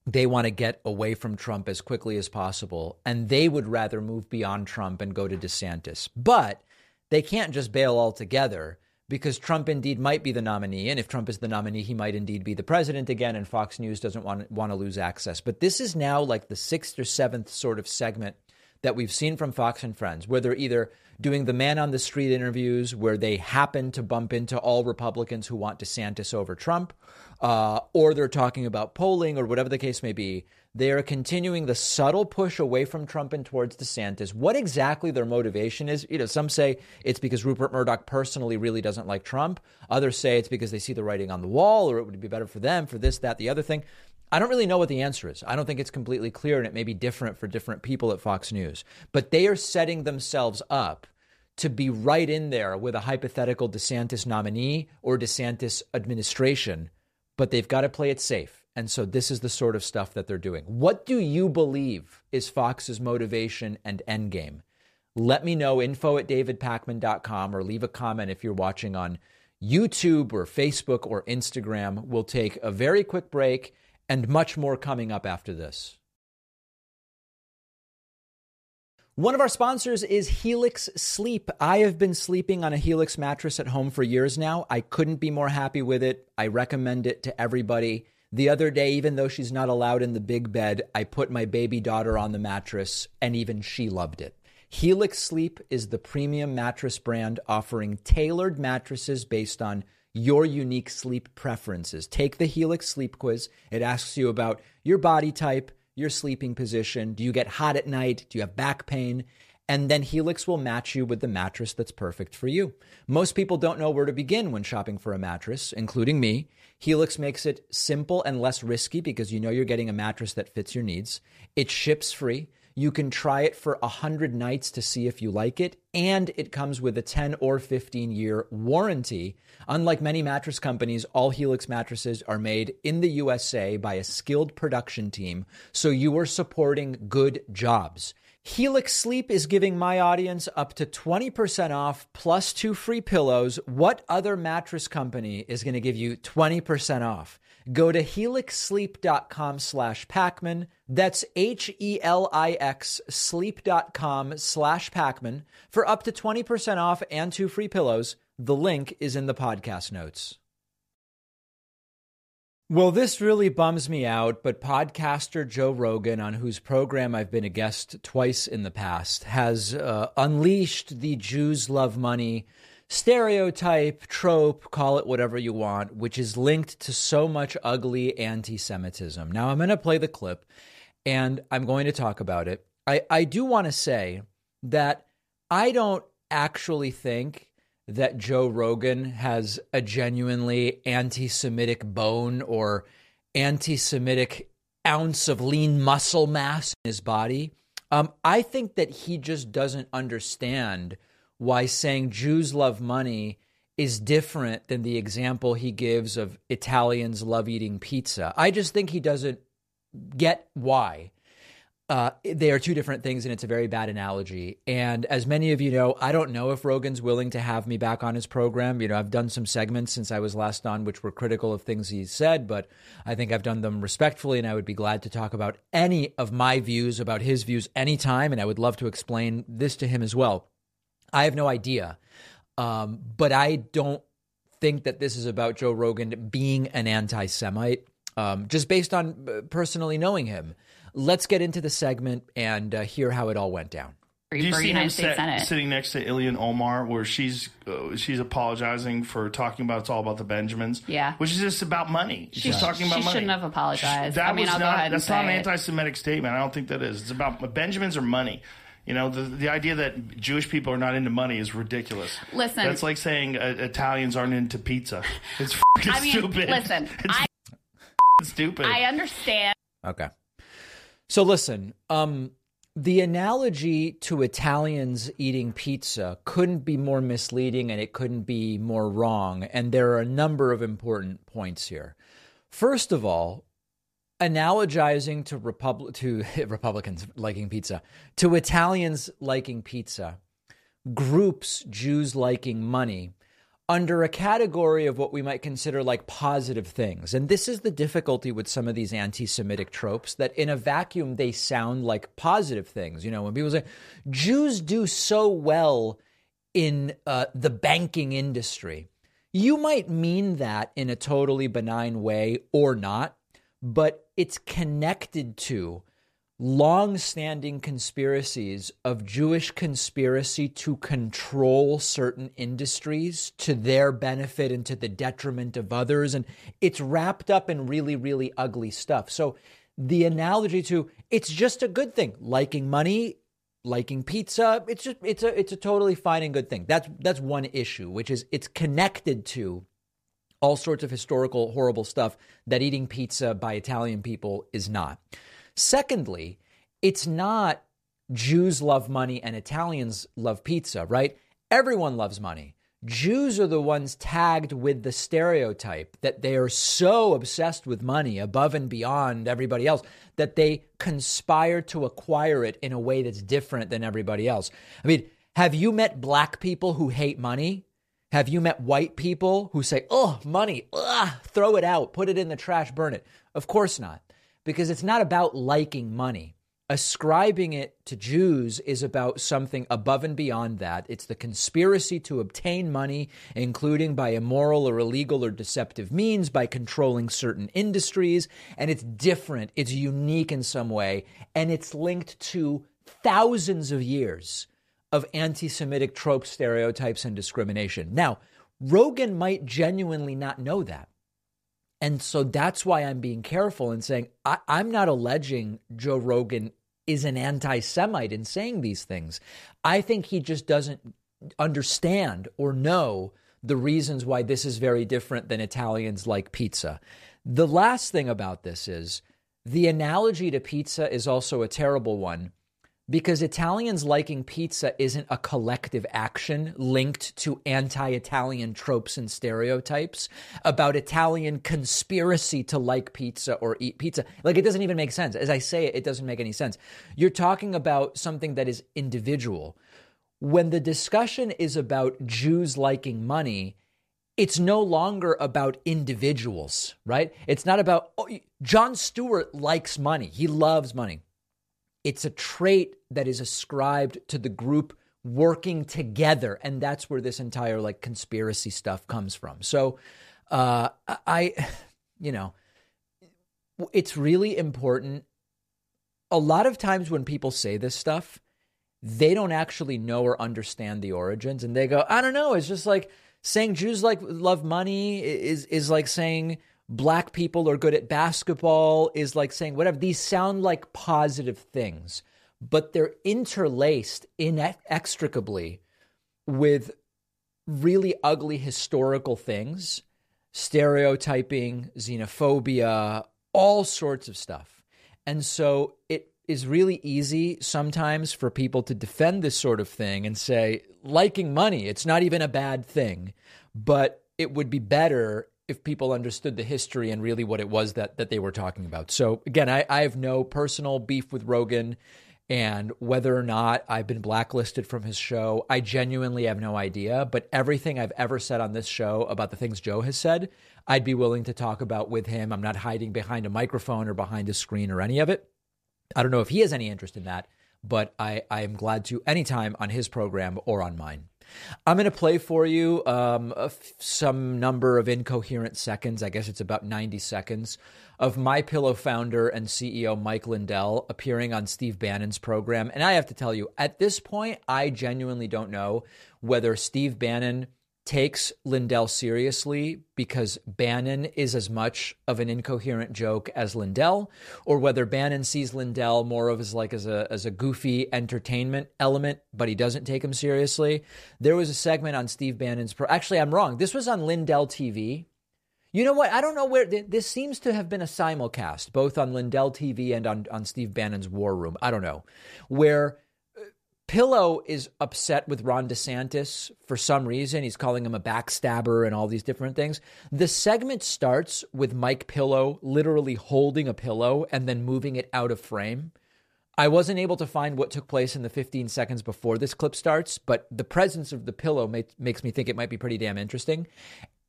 they want to get away from Trump as quickly as possible. And they would rather move beyond Trump and go to DeSantis. But they can't just bail altogether because Trump indeed might be the nominee. And if Trump is the nominee, he might indeed be the president again. And Fox News doesn't want, want to lose access. But this is now like the sixth or seventh sort of segment that we've seen from Fox and Friends, where they're either doing the man on the street interviews where they happen to bump into all Republicans who want DeSantis over Trump, uh, or they're talking about polling or whatever the case may be. They are continuing the subtle push away from Trump and towards DeSantis. What exactly their motivation is, you know, some say it's because Rupert Murdoch personally really doesn't like Trump. Others say it's because they see the writing on the wall or it would be better for them for this, that, the other thing. I don't really know what the answer is. I don't think it's completely clear, and it may be different for different people at Fox News. But they are setting themselves up to be right in there with a hypothetical DeSantis nominee or DeSantis administration, but they've got to play it safe. And so this is the sort of stuff that they're doing. What do you believe is Fox's motivation and endgame? Let me know info at davidpakman.com or leave a comment if you're watching on YouTube or Facebook or Instagram. We'll take a very quick break and much more coming up after this. One of our sponsors is Helix Sleep. I have been sleeping on a Helix mattress at home for years now. I couldn't be more happy with it. I recommend it to everybody. The other day, even though she's not allowed in the big bed, I put my baby daughter on the mattress, and even she loved it. Helix Sleep is the premium mattress brand offering tailored mattresses based on your unique sleep preferences. Take the Helix Sleep Quiz. It asks you about your body type, your sleeping position. Do you get hot at night? Do you have back pain? And then Helix will match you with the mattress that's perfect for you. Most people don't know where to begin when shopping for a mattress, including me. Helix makes it simple and less risky because you know you're getting a mattress that fits your needs. It ships free. You can try it for 100 nights to see if you like it, and it comes with a 10 or 15 year warranty. Unlike many mattress companies, all Helix mattresses are made in the USA by a skilled production team, so you are supporting good jobs. Helix Sleep is giving my audience up to 20% off plus two free pillows. What other mattress company is going to give you 20% off? Go to helixsleep.com slash Pakman. That's H E L I X sleep.com slash Pakman for up to 20% off and two free pillows. The link is in the podcast notes. Well, this really bums me out, but podcaster Joe Rogan, on whose program I've been a guest twice in the past, has uh, unleashed the Jews love money stereotype, trope, call it whatever you want, which is linked to so much ugly anti Semitism. Now, I'm going to play the clip and I'm going to talk about it. I, I do want to say that I don't actually think that Joe Rogan has a genuinely anti Semitic bone or anti Semitic ounce of lean muscle mass in his body. Um, I think that he just doesn't understand why saying Jews love money is different than the example he gives of Italians love eating pizza. I just think he doesn't get why. Uh, they are two different things, and it's a very bad analogy. And as many of you know, I don't know if Rogan's willing to have me back on his program. You know, I've done some segments since I was last on, which were critical of things he said, but I think I've done them respectfully, and I would be glad to talk about any of my views about his views anytime, and I would love to explain this to him as well. I have no idea, um, but I don't think that this is about Joe Rogan being an anti Semite, um, just based on uh, personally knowing him let's get into the segment and uh, hear how it all went down. Do you see him set, sitting next to Ilhan Omar, where she's uh, she's apologizing for talking about it's all about the Benjamins? Yeah, which is just about money. She, she's talking about she money. shouldn't have apologized. That I mean, was I'll not. that's not an anti-Semitic statement. I don't think that is. It's about Benjamins or money. You know, the the idea that Jewish people are not into money is ridiculous. Listen, that's like saying uh, Italians aren't into pizza. It's I mean, stupid. Listen, it's I, stupid. I understand. Okay. So listen, um, the analogy to Italians eating pizza couldn't be more misleading and it couldn't be more wrong. And there are a number of important points here. First of all, analogizing to Repub- to Republicans liking pizza, to Italians liking pizza, groups Jews liking money under a category of what we might consider like positive things. And this is the difficulty with some of these anti Semitic tropes that in a vacuum they sound like positive things. You know, when people say Jews do so well in uh, the banking industry, you might mean that in a totally benign way or not, but it's connected to long-standing conspiracies of Jewish conspiracy to control certain industries to their benefit and to the detriment of others and it's wrapped up in really really ugly stuff. So the analogy to it's just a good thing liking money liking pizza it's just it's a it's a totally fine and good thing. That's that's one issue which is it's connected to all sorts of historical horrible stuff that eating pizza by Italian people is not. Secondly, it's not Jews love money and Italians love pizza, right? Everyone loves money. Jews are the ones tagged with the stereotype that they are so obsessed with money above and beyond everybody else that they conspire to acquire it in a way that's different than everybody else. I mean, have you met black people who hate money? Have you met white people who say, oh, money, ugh, throw it out, put it in the trash, burn it? Of course not because it's not about liking money. Ascribing it to Jews is about something above and beyond that. It's the conspiracy to obtain money, including by immoral or illegal or deceptive means, by controlling certain industries. And it's different, it's unique in some way, and it's linked to thousands of years of anti Semitic tropes, stereotypes, and discrimination. Now, Rogan might genuinely not know that. And so that's why I'm being careful and saying I, am not alleging Joe Rogan is an anti Semite in saying these things. I think he just doesn't understand or know the reasons why this is very different than Italians like pizza. The last thing about this is the analogy to pizza is also a terrible one because Italians liking pizza isn't a collective action linked to anti Italian tropes and stereotypes about Italian conspiracy to like pizza or eat pizza. Like, it doesn't even make sense. As I say it, it doesn't make any sense. You're talking about something that is individual. When the discussion is about Jews liking money, it's no longer about individuals, right? It's not about, oh, Jon Stewart likes money. He loves money. It's a trait that is ascribed to the group working together. And that's where this entire like conspiracy stuff comes from. So uh, I, you know, it's really important. A lot of times when people say this stuff, they don't actually know or understand the origins and they go, I don't know, it's just like saying Jews like love money is is like saying black people are good at basketball is like saying whatever these sound like positive things but they're interlaced inextricably with really ugly historical things stereotyping xenophobia all sorts of stuff and so it is really easy sometimes for people to defend this sort of thing and say, liking money, it's not even a bad thing. But it would be better if people understood the history and really what it was that, that they were talking about. So, again, I, I have no personal beef with Rogan and whether or not I've been blacklisted from his show, I genuinely have no idea. But everything I've ever said on this show about the things Joe has said, I'd be willing to talk about with him. I'm not hiding behind a microphone or behind a screen or any of it. I don't know if he has any interest in that, but I, I am glad to anytime on his program or on mine. I'm going to play for you um, some number of incoherent seconds. I guess it's about 90 seconds of My Pillow founder and CEO Mike Lindell appearing on Steve Bannon's program. And I have to tell you, at this point, I genuinely don't know whether Steve Bannon takes Lindell seriously because Bannon is as much of an incoherent joke as Lindell, or whether Bannon sees Lindell more of as like as a as a goofy entertainment element, but he doesn't take him seriously. There was a segment on Steve Bannon's pro. Actually, I'm wrong. This was on Lindell TV. You know what? I don't know where this seems to have been a simulcast, both on Lindell TV and on, on Steve Bannon's War Room. I don't know. Where Pillow is upset with Ron DeSantis for some reason. He's calling him a backstabber and all these different things. The segment starts with Mike Pillow literally holding a pillow and then moving it out of frame. I wasn't able to find what took place in the 15 seconds before this clip starts, but the presence of the pillow makes me think it might be pretty damn interesting.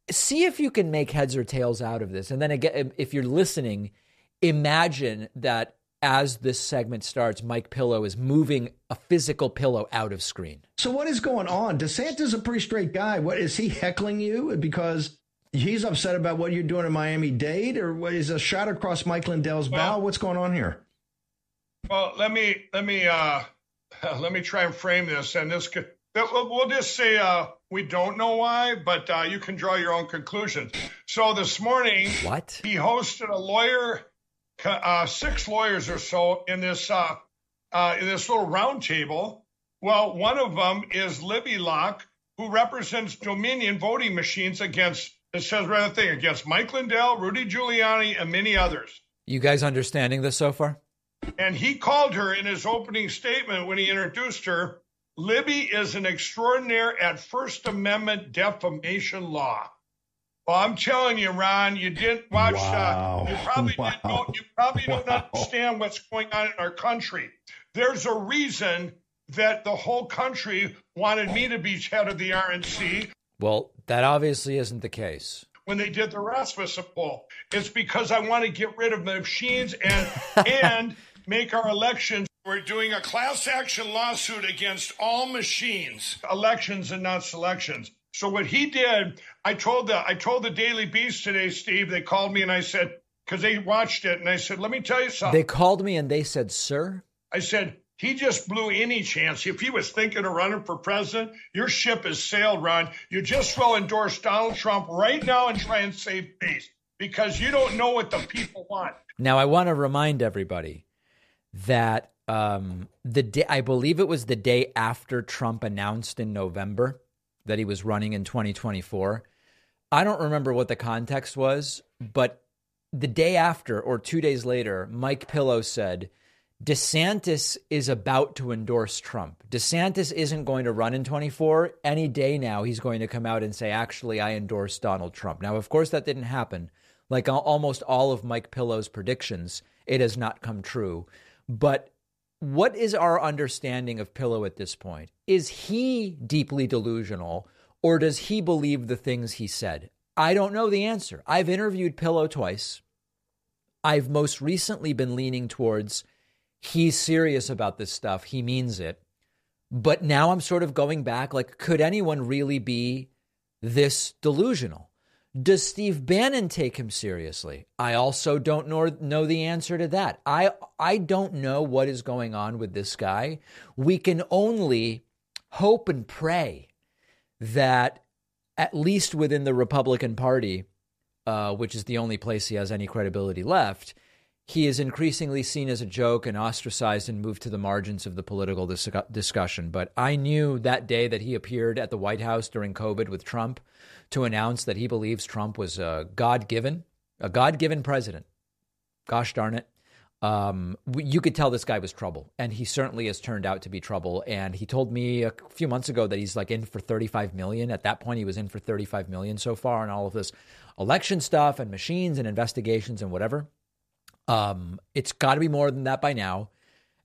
See if you can make heads or tails out of this. And then again, if you're listening, imagine that as this segment starts, Mike Pillow is moving a physical pillow out of screen. So what is going on? DeSantis is a pretty straight guy. What is he heckling you because he's upset about what you're doing in Miami Dade, or what is a shot across Mike Lindell's well, bow? What's going on here? Well, let me let me uh, let me try and frame this, and this could we'll just say uh, we don't know why, but uh, you can draw your own conclusions. So this morning, what he hosted a lawyer uh, six lawyers or so in this uh, uh, in this little roundtable. Well, one of them is Libby Locke, who represents Dominion voting machines against. It says rather thing against Mike Lindell, Rudy Giuliani, and many others. You guys understanding this so far? And he called her in his opening statement when he introduced her. Libby is an extraordinaire at First Amendment defamation law. Well, I'm telling you, Ron, you didn't watch. Wow. Uh, you probably wow. didn't know, You probably wow. don't understand what's going on in our country. There's a reason that the whole country wanted me to be head of the RNC. Well, that obviously isn't the case. When they did the Rasmussen poll, it's because I want to get rid of the machines and and make our elections. We're doing a class action lawsuit against all machines, elections and not selections. So what he did, I told the I told the Daily Beast today, Steve. They called me and I said because they watched it, and I said, "Let me tell you something." They called me and they said, "Sir," I said, "He just blew any chance. If he was thinking of running for president, your ship has sailed, Ron. You just well endorse Donald Trump right now and try and save face because you don't know what the people want." Now, I want to remind everybody that um, the day I believe it was the day after Trump announced in November that he was running in 2024. I don't remember what the context was, but the day after or two days later, Mike Pillow said, DeSantis is about to endorse Trump. DeSantis isn't going to run in 24. Any day now, he's going to come out and say, actually, I endorse Donald Trump. Now, of course, that didn't happen. Like almost all of Mike Pillow's predictions, it has not come true. But what is our understanding of Pillow at this point? Is he deeply delusional or does he believe the things he said? I don't know the answer. I've interviewed Pillow twice. I've most recently been leaning towards he's serious about this stuff, he means it. But now I'm sort of going back like, could anyone really be this delusional? Does Steve Bannon take him seriously? I also don't know, know the answer to that. I I don't know what is going on with this guy. We can only hope and pray that at least within the Republican Party, uh, which is the only place he has any credibility left, he is increasingly seen as a joke and ostracized and moved to the margins of the political dis- discussion. But I knew that day that he appeared at the White House during COVID with Trump to announce that he believes Trump was a God given, a God given president. Gosh darn it. Um, you could tell this guy was trouble, and he certainly has turned out to be trouble. And he told me a few months ago that he's like in for 35 million. At that point, he was in for 35 million so far, and all of this election stuff and machines and investigations and whatever. Um, it's got to be more than that by now.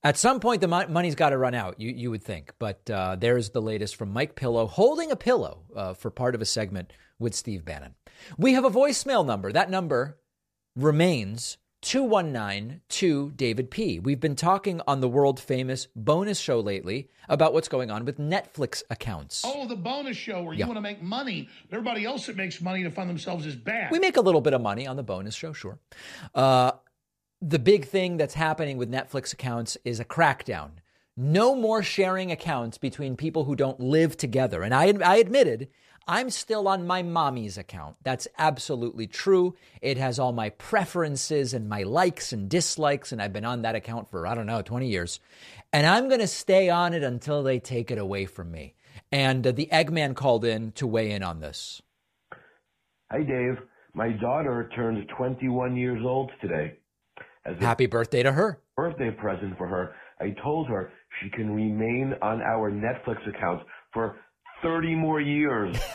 At some point, the mo- money's got to run out. You you would think, but uh, there's the latest from Mike Pillow holding a pillow uh, for part of a segment with Steve Bannon. We have a voicemail number. That number remains 2192 David P. We've been talking on the world famous bonus show lately about what's going on with Netflix accounts. Oh, the bonus show where Yeah. you want to make money. Everybody else that makes money to fund themselves is bad. We make a little bit of money on the bonus show, sure. Uh, the big thing that's happening with Netflix accounts is a crackdown. No more sharing accounts between people who don't live together. And I, I admitted I'm still on my mommy's account. That's absolutely true. It has all my preferences and my likes and dislikes. And I've been on that account for, I don't know, 20 years. And I'm going to stay on it until they take it away from me. And uh, the Eggman called in to weigh in on this. Hi, Dave. My daughter turns 21 years old today. As Happy birthday to her. birthday present for her, I told her she can remain on our Netflix account for 30 more years.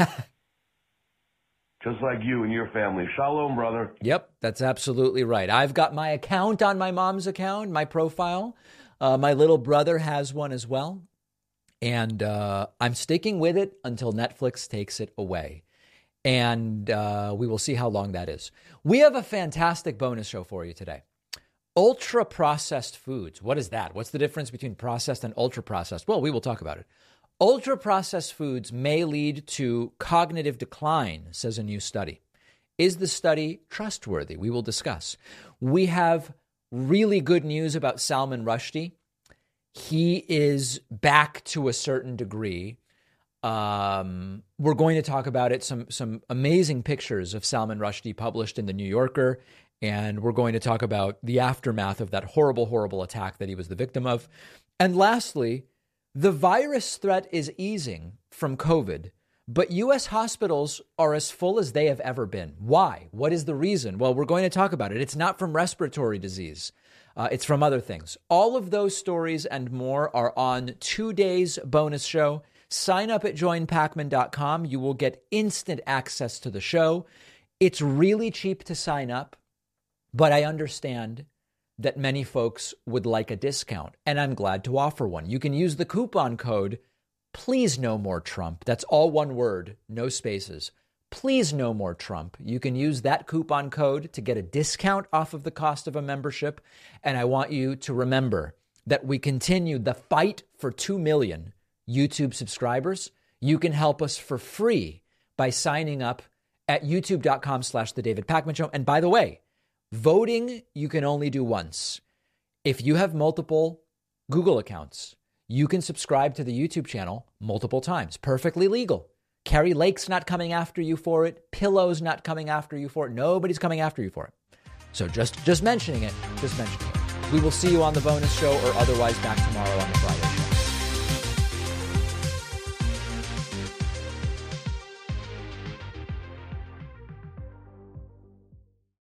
Just like you and your family. Shalom, brother. Yep, that's absolutely right. I've got my account on my mom's account, my profile. Uh, my little brother has one as well. And uh, I'm sticking with it until Netflix takes it away. And uh, we will see how long that is. We have a fantastic bonus show for you today. Ultra processed foods. What is that? What's the difference between processed and ultra processed? Well, we will talk about it. Ultra processed foods may lead to cognitive decline, says a new study. Is the study trustworthy? We will discuss. We have really good news about Salman Rushdie. He is back to a certain degree. Um, we're going to talk about it. Some some amazing pictures of Salman Rushdie published in the New Yorker, and we're going to talk about the aftermath of that horrible, horrible attack that he was the victim of. And lastly, the virus threat is easing from COVID, but U.S. hospitals are as full as they have ever been. Why? What is the reason? Well, we're going to talk about it. It's not from respiratory disease. Uh, it's from other things. All of those stories and more are on today's bonus show. Sign up at joinpakman.com. You will get instant access to the show. It's really cheap to sign up, but I understand that many folks would like a discount, and I'm glad to offer one. You can use the coupon code Please No More Trump. That's all one word, no spaces. Please No More Trump. You can use that coupon code to get a discount off of the cost of a membership. And I want you to remember that we continue the fight for 2 million YouTube subscribers. You can help us for free by signing up at youtube.com slash the David Show. And by the way, voting you can only do once. If you have multiple Google accounts, you can subscribe to the YouTube channel multiple times. Perfectly legal. Kari Lake's not coming after you for it. Pillow's not coming after you for it. Nobody's coming after you for it. So just just mentioning it, just mentioning it. We will see you on the bonus show or otherwise back tomorrow on the Friday.